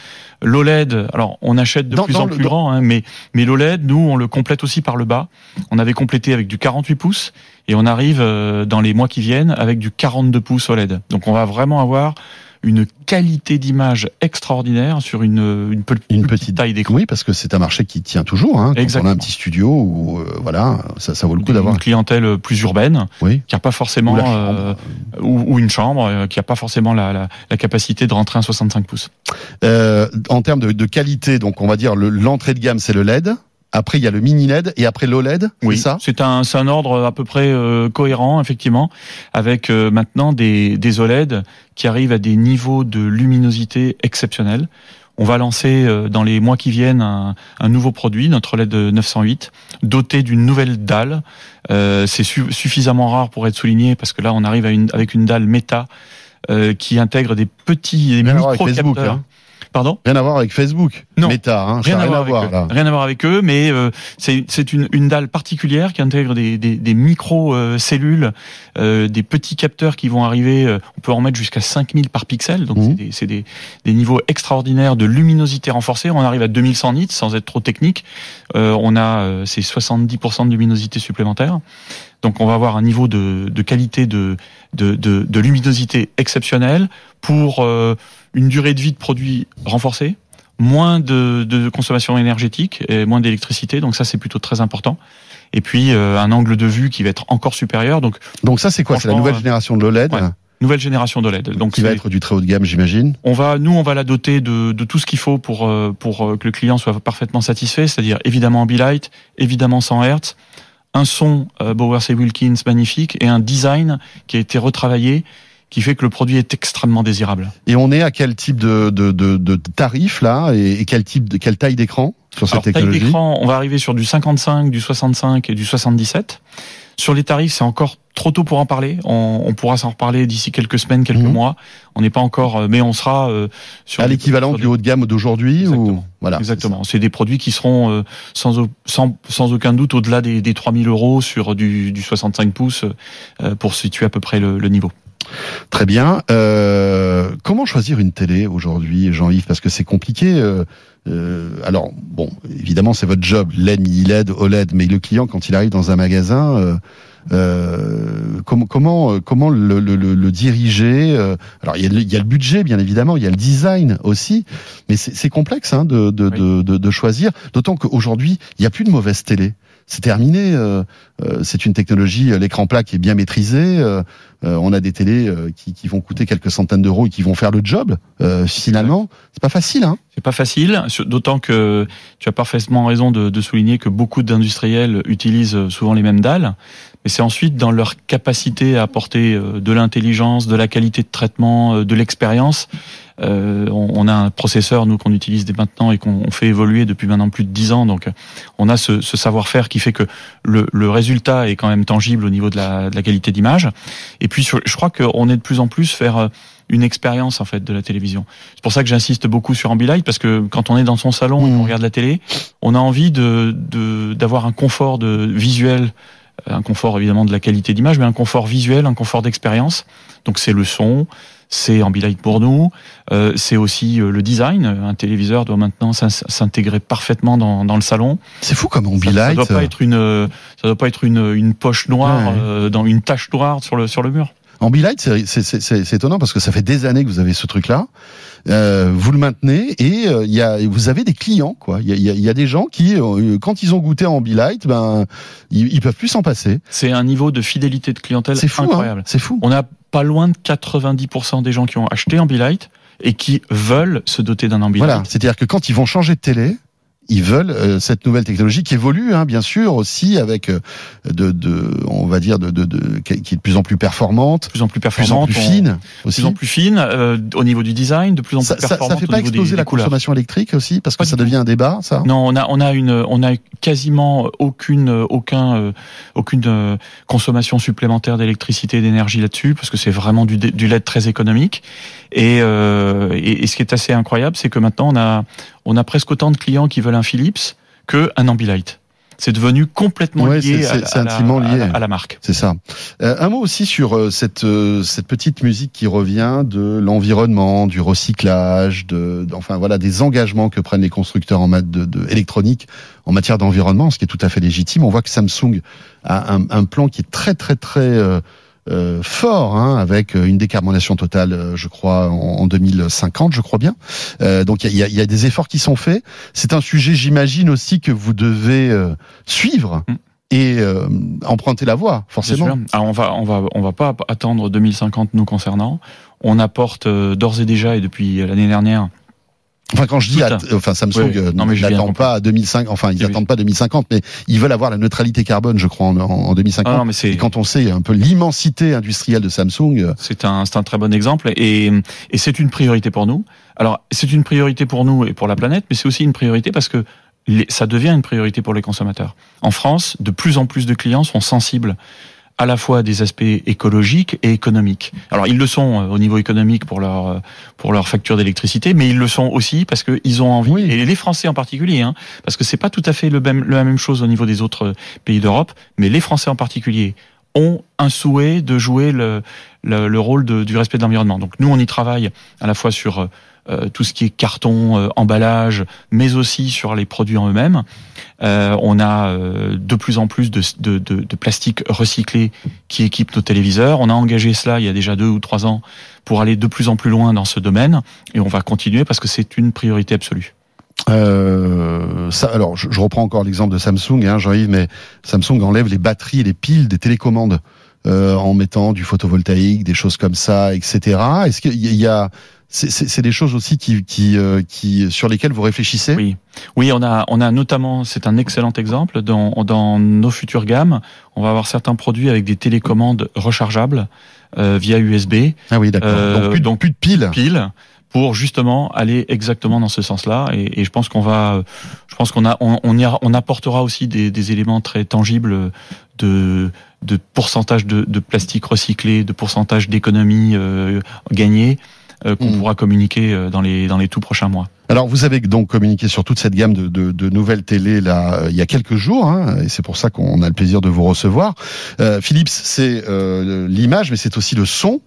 L'OLED, alors on achète de Dans- plus dans en le- plus dans- grand, hein, mais mais l'OLED, nous on le complète aussi par le bas. On avait complété avec du 48 pouces et on arrive euh, dans les mois qui viennent avec du 42 pouces OLED. Donc on va vraiment avoir une qualité d'image extraordinaire sur une une, pe- Une petite, taille d'écran. Oui, parce que c'est un marché qui tient toujours. Hein. Quand on a Exactement. un petit studio où euh, voilà, ça, ça vaut le coup d'avoir. Une clientèle plus urbaine, Oui. qui a pas forcément Ou euh, ou, ou une chambre euh, qui a pas forcément la, la, la capacité de rentrer un 65 pouces. Euh, en termes de, de qualité, donc on va dire le- l'entrée de gamme, c'est le LED. Après, il y a le mini LED et après l'OLED. Oui, C'est ça? c'est un c'est un ordre à peu près euh, cohérent effectivement, avec euh, maintenant des des OLED qui arrivent à des niveaux de luminosité exceptionnels. On va lancer euh, dans les mois qui viennent un, un nouveau produit, notre LED 908, doté d'une nouvelle dalle. Euh, c'est su- suffisamment rare pour être souligné parce que là on arrive à une, avec une dalle méta euh, qui intègre des petits des micro capteurs. hein. Pardon Rien à voir avec Facebook. Non. Meta, hein, Rien, à, voir là. Rien à voir avec eux, mais euh, c'est c'est une, une dalle particulière qui intègre des, des, des micro euh, cellules, des petits capteurs qui vont arriver. euh, on peut en mettre jusqu'à 5000 par pixel, donc c'est des, c'est des, des niveaux extraordinaires de luminosité renforcée. On arrive à 2100 nits sans être trop technique. Euh, on a euh, ces 70% de luminosité supplémentaire. Donc on va avoir un niveau de, de qualité de, de, de, de luminosité exceptionnel pour euh, une durée de vie de produit renforcée moins de, de consommation énergétique et moins d'électricité, donc ça c'est plutôt très important. Et puis euh, un angle de vue qui va être encore supérieur, donc Donc ça, c'est quoi? C'est la nouvelle génération de l'OLED ouais. nouvelle génération d'OLED. Donc qui va être du très haut de gamme, j'imagine. on va, nous, on va la doter de, de tout ce qu'il faut pour euh, pour euh, que le client soit parfaitement satisfait, c'est-à-dire évidemment Ambilight, évidemment 100 Hz, un son euh, Bowers et Wilkins magnifique et un design qui a été retravaillé, qui fait que le produit est extrêmement désirable. Et on est à quel type de, de, de, de tarif là et, quel type de quelle taille d'écran sur cette Alors, taille technologie d'écran, on va arriver sur du 55, du 65 et du 77. Sur les tarifs, c'est encore trop tôt pour en parler. On, on pourra s'en reparler d'ici quelques semaines, quelques Mhm. mois. On n'est pas encore, euh, mais on sera euh, sur À l'équivalent du haut de gamme d'aujourd'hui ou Exactement. voilà. Exactement. C'est des produits qui seront euh, sans, sans, sans aucun doute au-delà des, des 3000 euros sur du, du 65 pouces euh, pour situer à peu près le, le niveau. Très bien. Euh, comment choisir une télé aujourd'hui, Jean-Yves? Parce que c'est compliqué. euh, euh, alors, bon, évidemment, c'est votre job, LED, mini LED, OLED, mais le client, quand il arrive dans un magasin, euh, euh, com- comment, euh, comment le, le- le- le diriger Alors, il y, a le, il y a le budget, bien évidemment, il y a le design aussi, mais c'est complexe hein, de, de, Oui. de, de, de choisir. D'autant qu'aujourd'hui, il n'y a plus de mauvaise télé. C'est terminé. euh, euh, c'est une technologie, euh, l'écran plat qui est bien maîtrisé. euh, on a des télés qui, vont coûter quelques centaines d'euros et qui vont faire le job. Euh, finalement, c'est pas facile. Hein C'est pas facile, d'autant que tu as parfaitement raison de, de souligner que beaucoup d'industriels utilisent souvent les mêmes dalles, mais c'est ensuite dans leur capacité à apporter euh, de l'intelligence, de la qualité de traitement, euh, de l'expérience. Euh, on, on a un processeur nous qu'on utilise dès maintenant et qu'on fait évoluer depuis maintenant plus de 10 ans, donc on a ce, ce savoir-faire qui fait que le, le résultat est quand même tangible au niveau de la, de la qualité d'image. Et puis je crois qu'on est de plus en plus vers euh, une expérience en fait de la télévision. C'est pour ça que j'insiste beaucoup sur Ambilight parce que quand on est dans son salon et Mhm. qu'on regarde la télé, on a envie de de- d'avoir un confort de visuel, un confort évidemment de la qualité d'image, mais un confort visuel, un confort d'expérience. Donc c'est le son, c'est Ambilight pour nous, euh, c'est aussi euh, le design. Un téléviseur doit maintenant s'in- s'intégrer parfaitement dans, dans le salon. C'est fou comme Ça, ça Ambilight. doit pas être une, euh, ça doit pas être une, une poche noire Ouais. euh, dans une tache noire sur le sur le mur. Ambilight, c'est- c'est c'est- c'est- c'est étonnant parce que ça fait des années que vous avez ce truc-là. Euh, vous le maintenez et euh, il y a, vous avez des clients quoi. Il y a, y a- y a des gens qui, euh, quand ils ont goûté à Ambilight, ben ils, ils peuvent plus s'en passer. C'est un niveau de fidélité de clientèle C'est fou, hein. incroyable. c'est fou. On a pas loin de 90% des gens qui ont acheté Ambilight et qui veulent se doter d'un Ambilight. Voilà, c'est-à-dire que quand ils vont changer de télé, ils veulent euh, cette nouvelle technologie qui évolue, hein, bien sûr, aussi avec euh, de, de, on va dire, de, de, de, qui est de plus en plus performante, de plus en plus de plus en performante, plus on- fine de aussi. plus en plus fine euh, au niveau du design, de plus en plus ça, ça, performante ça fait au pas exploser des la consommation électrique aussi, parce que Pas ça devient un débat, ça? Non, on a on a une on a quasiment aucune aucun euh, aucune euh, consommation supplémentaire d'électricité et d'énergie là-dessus parce que c'est vraiment du du LED très économique et, et et ce qui est assez incroyable c'est que maintenant on a on a presque autant de clients qui veulent un Philips que un Ambilight. C'est devenu complètement Ouais, lié, à, la- à la- intimement à la- lié. à la marque. C'est ça. Euh, un mot aussi sur euh, cette euh, cette petite musique qui revient de l'environnement, du recyclage, de, enfin voilà des engagements que prennent les constructeurs en matière de, de électronique en matière d'environnement, ce qui est tout à fait légitime. On voit que Samsung a un, un plan qui est très très très euh, euh, fort, hein, avec une décarbonation totale, euh, je crois, en, en 2050, je crois bien. Euh, donc il y a, y a des efforts qui sont faits. C'est un sujet, j'imagine aussi que vous devez euh, suivre Mm. et euh, emprunter la voie, forcément. sûr. Alors on va on va on va pas attendre 2050 nous concernant. On apporte euh, d'ores et déjà et depuis l'année dernière Enfin, quand je dis, un- enfin, Samsung Oui, oui. euh, n'attend pas à 2005, enfin, ils Oui, oui. n'attendent pas 2050, mais ils veulent avoir la neutralité carbone, je crois, en, en- en 2050. Ah non, mais c'est Et quand on sait un peu l'immensité industrielle de Samsung, euh, C'est un, c'est un très bon exemple et, et c'est une priorité pour nous. Alors, c'est une priorité pour nous et pour la planète, mais c'est aussi une priorité parce que les- ça devient une priorité pour les consommateurs. En France, de plus en plus de clients sont sensibles à la fois des aspects écologiques et économiques. Alors, ils le sont euh, au niveau économique pour leur euh, pour leur facture d'électricité, mais ils le sont aussi parce qu'ils ont envie, Oui. et les Français en particulier, hein, parce que c'est pas tout à fait le même, la même chose au niveau des autres pays d'Europe, mais les Français en particulier ont un souhait de jouer le, le, le rôle de- du respect de l'environnement. Donc nous, on y travaille à la fois sur euh, tout ce qui est carton, euh, emballage, mais aussi sur les produits en eux-mêmes. Euh, on a euh, de plus en plus de, de, de, de plastique recyclé qui équipe nos téléviseurs. On a engagé cela il y a déjà deux ou trois ans pour aller de plus en plus loin dans ce domaine, et on va continuer parce que c'est une priorité absolue. euh, ça, alors, je, je reprends encore l'exemple de Samsung, hein, Jean-Yves, mais Samsung enlève les batteries et les piles des télécommandes euh, en mettant du photovoltaïque, des choses comme ça, etc. Est-ce qu'il y a c'est- des choses aussi qui, qui, euh, qui, sur lesquelles vous réfléchissez? Oui, oui, on a, on a notamment, c'est un excellent exemple dans, dans nos futures gammes. On va avoir certains produits avec des télécommandes rechargeables euh, via USB, Ah oui, d'accord. Euh, donc, plus, de- donc- plus de piles. piles, pour justement aller exactement dans ce sens-là. Et, et je pense qu'on va, je pense qu'on a, on, on, y a- on apportera aussi des, des éléments très tangibles de, de pourcentage de, de plastique recyclé, de pourcentage d'économie euh, gagnée. Euh, qu'on Mhm. pourra communiquer euh, dans les dans les tout prochains mois. Alors vous avez donc communiqué sur toute cette gamme de, de, de nouvelles télé là euh, il y a quelques jours, hein, et c'est pour ça qu'on a le plaisir de vous recevoir. Euh, Philips, c'est euh, l'image, mais c'est aussi le son,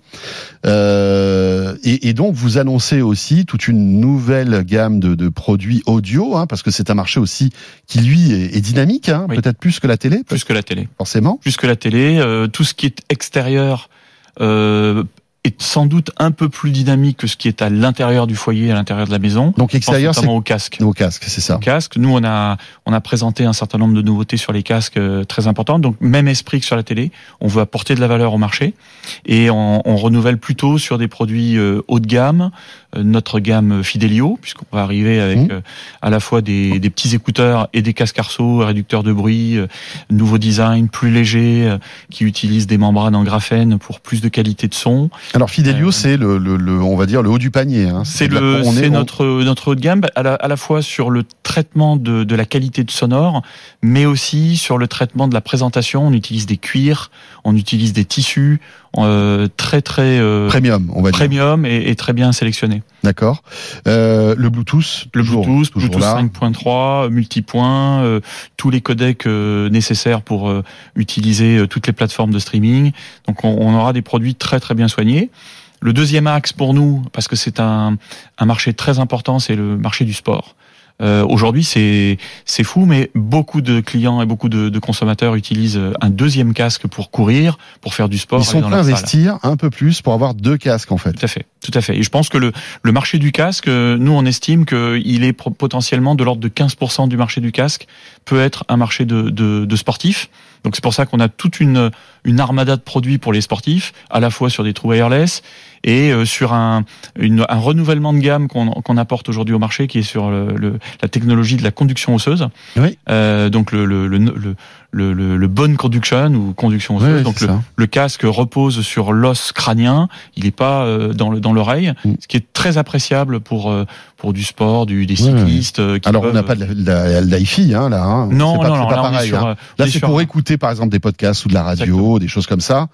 Euh, et, et donc vous annoncez aussi toute une nouvelle gamme de, de produits audio, hein, parce que c'est un marché aussi qui lui est, est dynamique, hein, Oui. peut-être plus que la télé, Plus que la télé. forcément. plus que la télé. Euh, tout ce qui est extérieur euh, est sans doute un peu plus dynamique que ce qui est à l'intérieur du foyer, à l'intérieur de la maison. Donc extérieur, c'est au casque. nos casques, c'est ça. Au casque. Nous, on a on a présenté un certain nombre de nouveautés sur les casques euh, très importantes. Donc même esprit que sur la télé, on veut apporter de la valeur au marché et on, on renouvelle plutôt sur des produits euh, haut de gamme. Notre gamme Fidelio, puisqu'on va arriver avec Mhm. euh, à la fois des, des petits écouteurs et des casques arceaux, réducteurs de bruit, euh, nouveau design, plus léger, euh, qui utilise des membranes en graphène pour plus de qualité de son. Alors Fidelio, c'est le, le, le- on va dire le haut du panier. Hein. C'est le, c'est on- notre notre haut de gamme à la, à la fois sur le traitement de, de la qualité de sonore, mais aussi sur le traitement de la présentation. On utilise des cuirs, on utilise des tissus euh, très très euh, premium, on va dire. premium et, et très bien sélectionnés. D'accord. Euh, le Bluetooth, Le toujours, Bluetooth, toujours Bluetooth là. 5.3, multipoint, euh, tous les codecs euh, nécessaires pour euh, utiliser toutes les plateformes de streaming. Donc on, on aura des produits très très bien soignés. Le deuxième axe pour nous, parce que c'est un, un marché très important, c'est le marché du sport. Euh, Aujourd'hui, c'est c'est fou, mais beaucoup de clients et beaucoup de, de consommateurs utilisent euh, un deuxième casque pour courir, pour faire du sport. Ils sont prêts à investir un peu plus pour avoir deux casques en fait. Tout à fait, tout à fait. Et je pense que le, le marché du casque, euh, nous on estime qu'il est potentiellement de l'ordre de 15% du marché du casque peut être un marché de, de, de sportifs, Donc c'est pour ça qu'on a toute une, une armada de produits pour les sportifs, à la fois sur des trous wireless et euh, sur un, une, un renouvellement de gamme qu'on apporte aujourd'hui au marché, qui est sur le, le- la technologie de la conduction osseuse. Oui. Euh, donc le, le, le, le, le, bone conduction ou conduction osseuse. Ouais, donc le, casque repose sur l'os crânien, il n'est pas euh, dans le dans l'oreille, Mm. ce qui est très appréciable pour euh, pour du sport, du, des Ouais, cyclistes. euh, qui Alors, on n'a pas de la, la, hi-fi, hein, là. Hein. Non, pas, non, non, pas là, pareil. sur, hein. Là, c'est pour écouter, par exemple, des podcasts ou de la radio, des choses comme ça.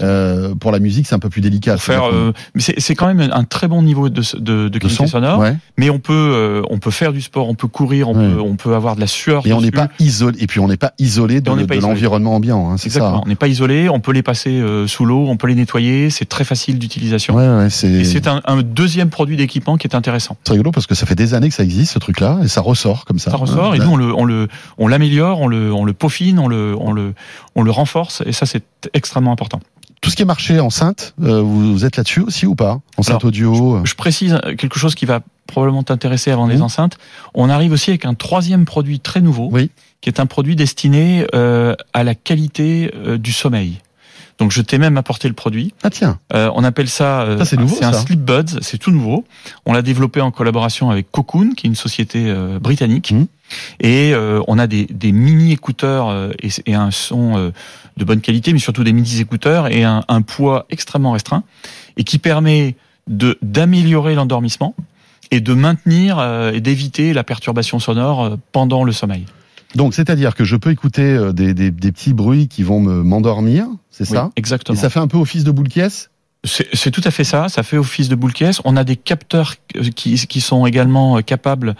Euh, pour la musique, c'est un peu plus délicat. Pour faire, euh, mais c'est c'est quand même un très bon niveau de, de, de qualité sonore. ouais. Mais on peut, euh, on peut faire du sport, on peut courir, on, peut, on peut avoir de la sueur. Et on n'est pas isolé. Et puis, on n'est pas isolé de, de l'environnement ambiant. Hein, c'est ça. Hein. On n'est pas isolé, on peut les passer euh, sous l'eau, on peut les nettoyer, c'est très facile d'utilisation. Ouais, ouais, c'est Et c'est un, un deuxième produit d'équipement qui est intéressant. c'est rigolo parce que ça fait des années que ça existe, ce truc-là, et ça ressort comme ça. Ça ressort hein. et nous on le, on le, on l'améliore, on le, on le peaufine, on le, on le, on le renforce et ça c'est extrêmement important. Tout ce qui est marché enceinte, euh, vous, êtes là-dessus aussi ou pas? Enceinte Alors, audio. euh. Je précise quelque chose qui va probablement t'intéresser avant les enceintes. On arrive aussi avec un troisième produit très nouveau, Oui. Qui est un produit destiné euh, à la qualité euh, du sommeil. Donc je t'ai même apporté le produit. Ah tiens, Euh, on appelle ça, euh, Ça, c'est nouveau, un ça. Sleep Buds, c'est tout nouveau. On l'a développé en collaboration avec Cocoon, qui est une société euh, britannique. Mhm. Et euh, on a des, des mini écouteurs euh, et, et un son euh, de bonne qualité, mais surtout des mini écouteurs et un, un poids extrêmement restreint et qui permet de d'améliorer l'endormissement et de maintenir euh, et d'éviter la perturbation sonore pendant le sommeil. Donc c'est-à-dire que je peux écouter euh, des, des, des petits bruits qui vont me m'endormir, c'est Oui, ça? Et Exactement. ça fait un peu office de boule caisse C'est c'est tout à fait ça. Ça fait office de boule caisse. On a des capteurs qui, qui sont également euh, capables,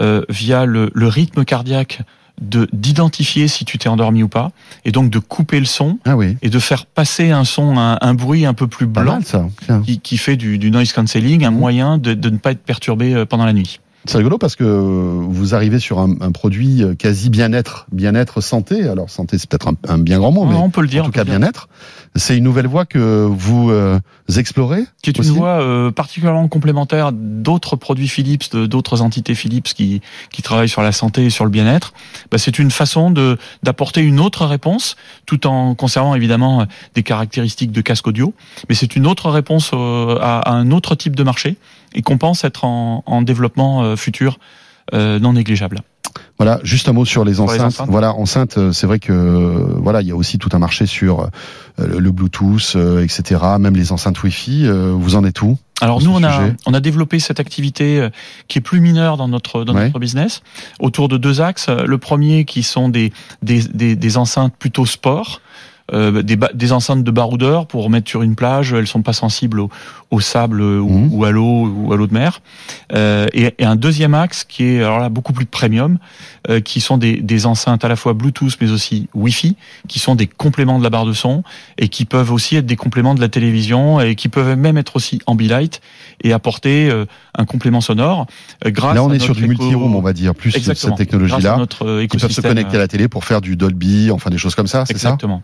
euh, via le, le rythme cardiaque, de d'identifier si tu t'es endormi ou pas, et donc de couper le son Ah oui, et de faire passer un son, un, un bruit un peu plus blanc mal ça. Qui, qui fait du, du noise cancelling, un Mhm. moyen de, de ne pas être perturbé euh, pendant la nuit. C'est rigolo parce que vous arrivez sur un, un produit euh, quasi bien-être, bien-être santé. Alors santé, c'est peut-être un, un bien grand mot, mais on peut le dire. en tout cas le dire. bien-être. C'est une nouvelle voie que vous euh, explorez. qui est une voie euh, particulièrement complémentaire d'autres produits Philips, d'autres entités Philips qui, qui travaillent sur la santé et sur le bien-être. Bah, c'est une façon de d'apporter une autre réponse, tout en conservant évidemment des caractéristiques de casque audio, mais c'est une autre réponse euh, à, à un autre type de marché et qu'on pense être en, en développement euh, futur euh, non négligeable. Voilà, juste un mot sur les enceintes. enceintes. Voilà, enceintes, euh, c'est vrai que euh, voilà, il y a aussi tout un marché sur euh, le Bluetooth, euh, etc. Même les enceintes Wi-Fi. euh, vous en êtes où Alors nous, on a, on a développé cette activité euh, qui est plus mineure dans notre dans Ouais. notre business autour de deux axes. Le premier qui sont des des, des, des enceintes plutôt sport. Euh, des, des enceintes de baroudeurs pour mettre sur une plage, elles sont pas sensibles au, au sable ou, Mhm. ou à l'eau ou à l'eau de mer. Euh, et, et un deuxième axe qui est alors là beaucoup plus premium, euh, qui sont des, des enceintes à la fois Bluetooth mais aussi Wi-Fi, qui sont des compléments de la barre de son et qui peuvent aussi être des compléments de la télévision et qui peuvent même être aussi ambilight et apporter euh, un complément sonore euh, grâce Là, on à est sur du éco- multi-room, on va dire, plus Exactement. cette technologie-là, notre euh, qui peuvent se connecter à la télé pour faire du Dolby, enfin des choses comme ça, c'est ça? Exactement.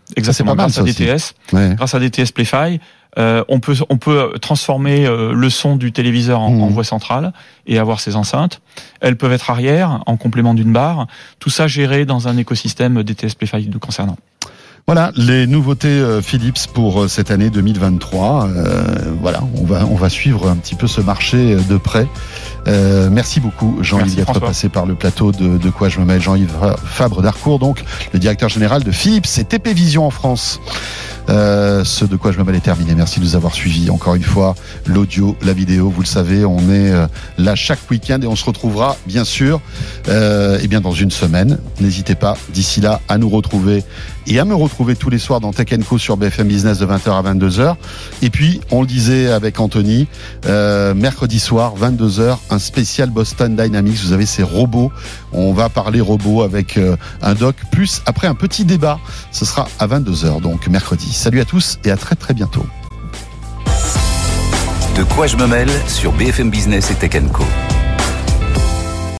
Mal, grâce ça à. DTS, Ouais. grâce à DTS Playfi, euh, on peut on peut transformer euh, le son du téléviseur en, en voix centrale et avoir ces enceintes. Elles peuvent être arrière en complément d'une barre. Tout ça géré dans un écosystème DTS Playfi de concernant. Voilà les nouveautés euh, Philips pour euh, cette année 2023. Euh, voilà, on va on va suivre un petit peu ce marché euh, de près. Euh, merci beaucoup Jean-Yves d'être passé par le plateau de, de quoi je me mêle. Jean-Yves Fabre d'Arcourt, donc le directeur général de Philips et TP Vision en France. Euh, ce de quoi je me mêle est terminé. Merci de nous avoir suivis. Encore une fois, l'audio, la vidéo, vous le savez, on est euh, là chaque week-end et on se retrouvera bien sûr euh, eh bien dans une semaine. N'hésitez pas d'ici là à nous retrouver et à me retrouver tous les soirs dans Tech Co sur BFM Business de 20h à 22h. Et puis, on le disait avec Anthony, euh, mercredi soir, 22h, un spécial Boston Dynamics. Vous avez ces robots. On va parler robots avec euh, un doc, plus après un petit débat. Ce sera à 22h, donc mercredi. Salut à tous et à très très bientôt. De quoi je me mêle sur BFM Business et Tech Co.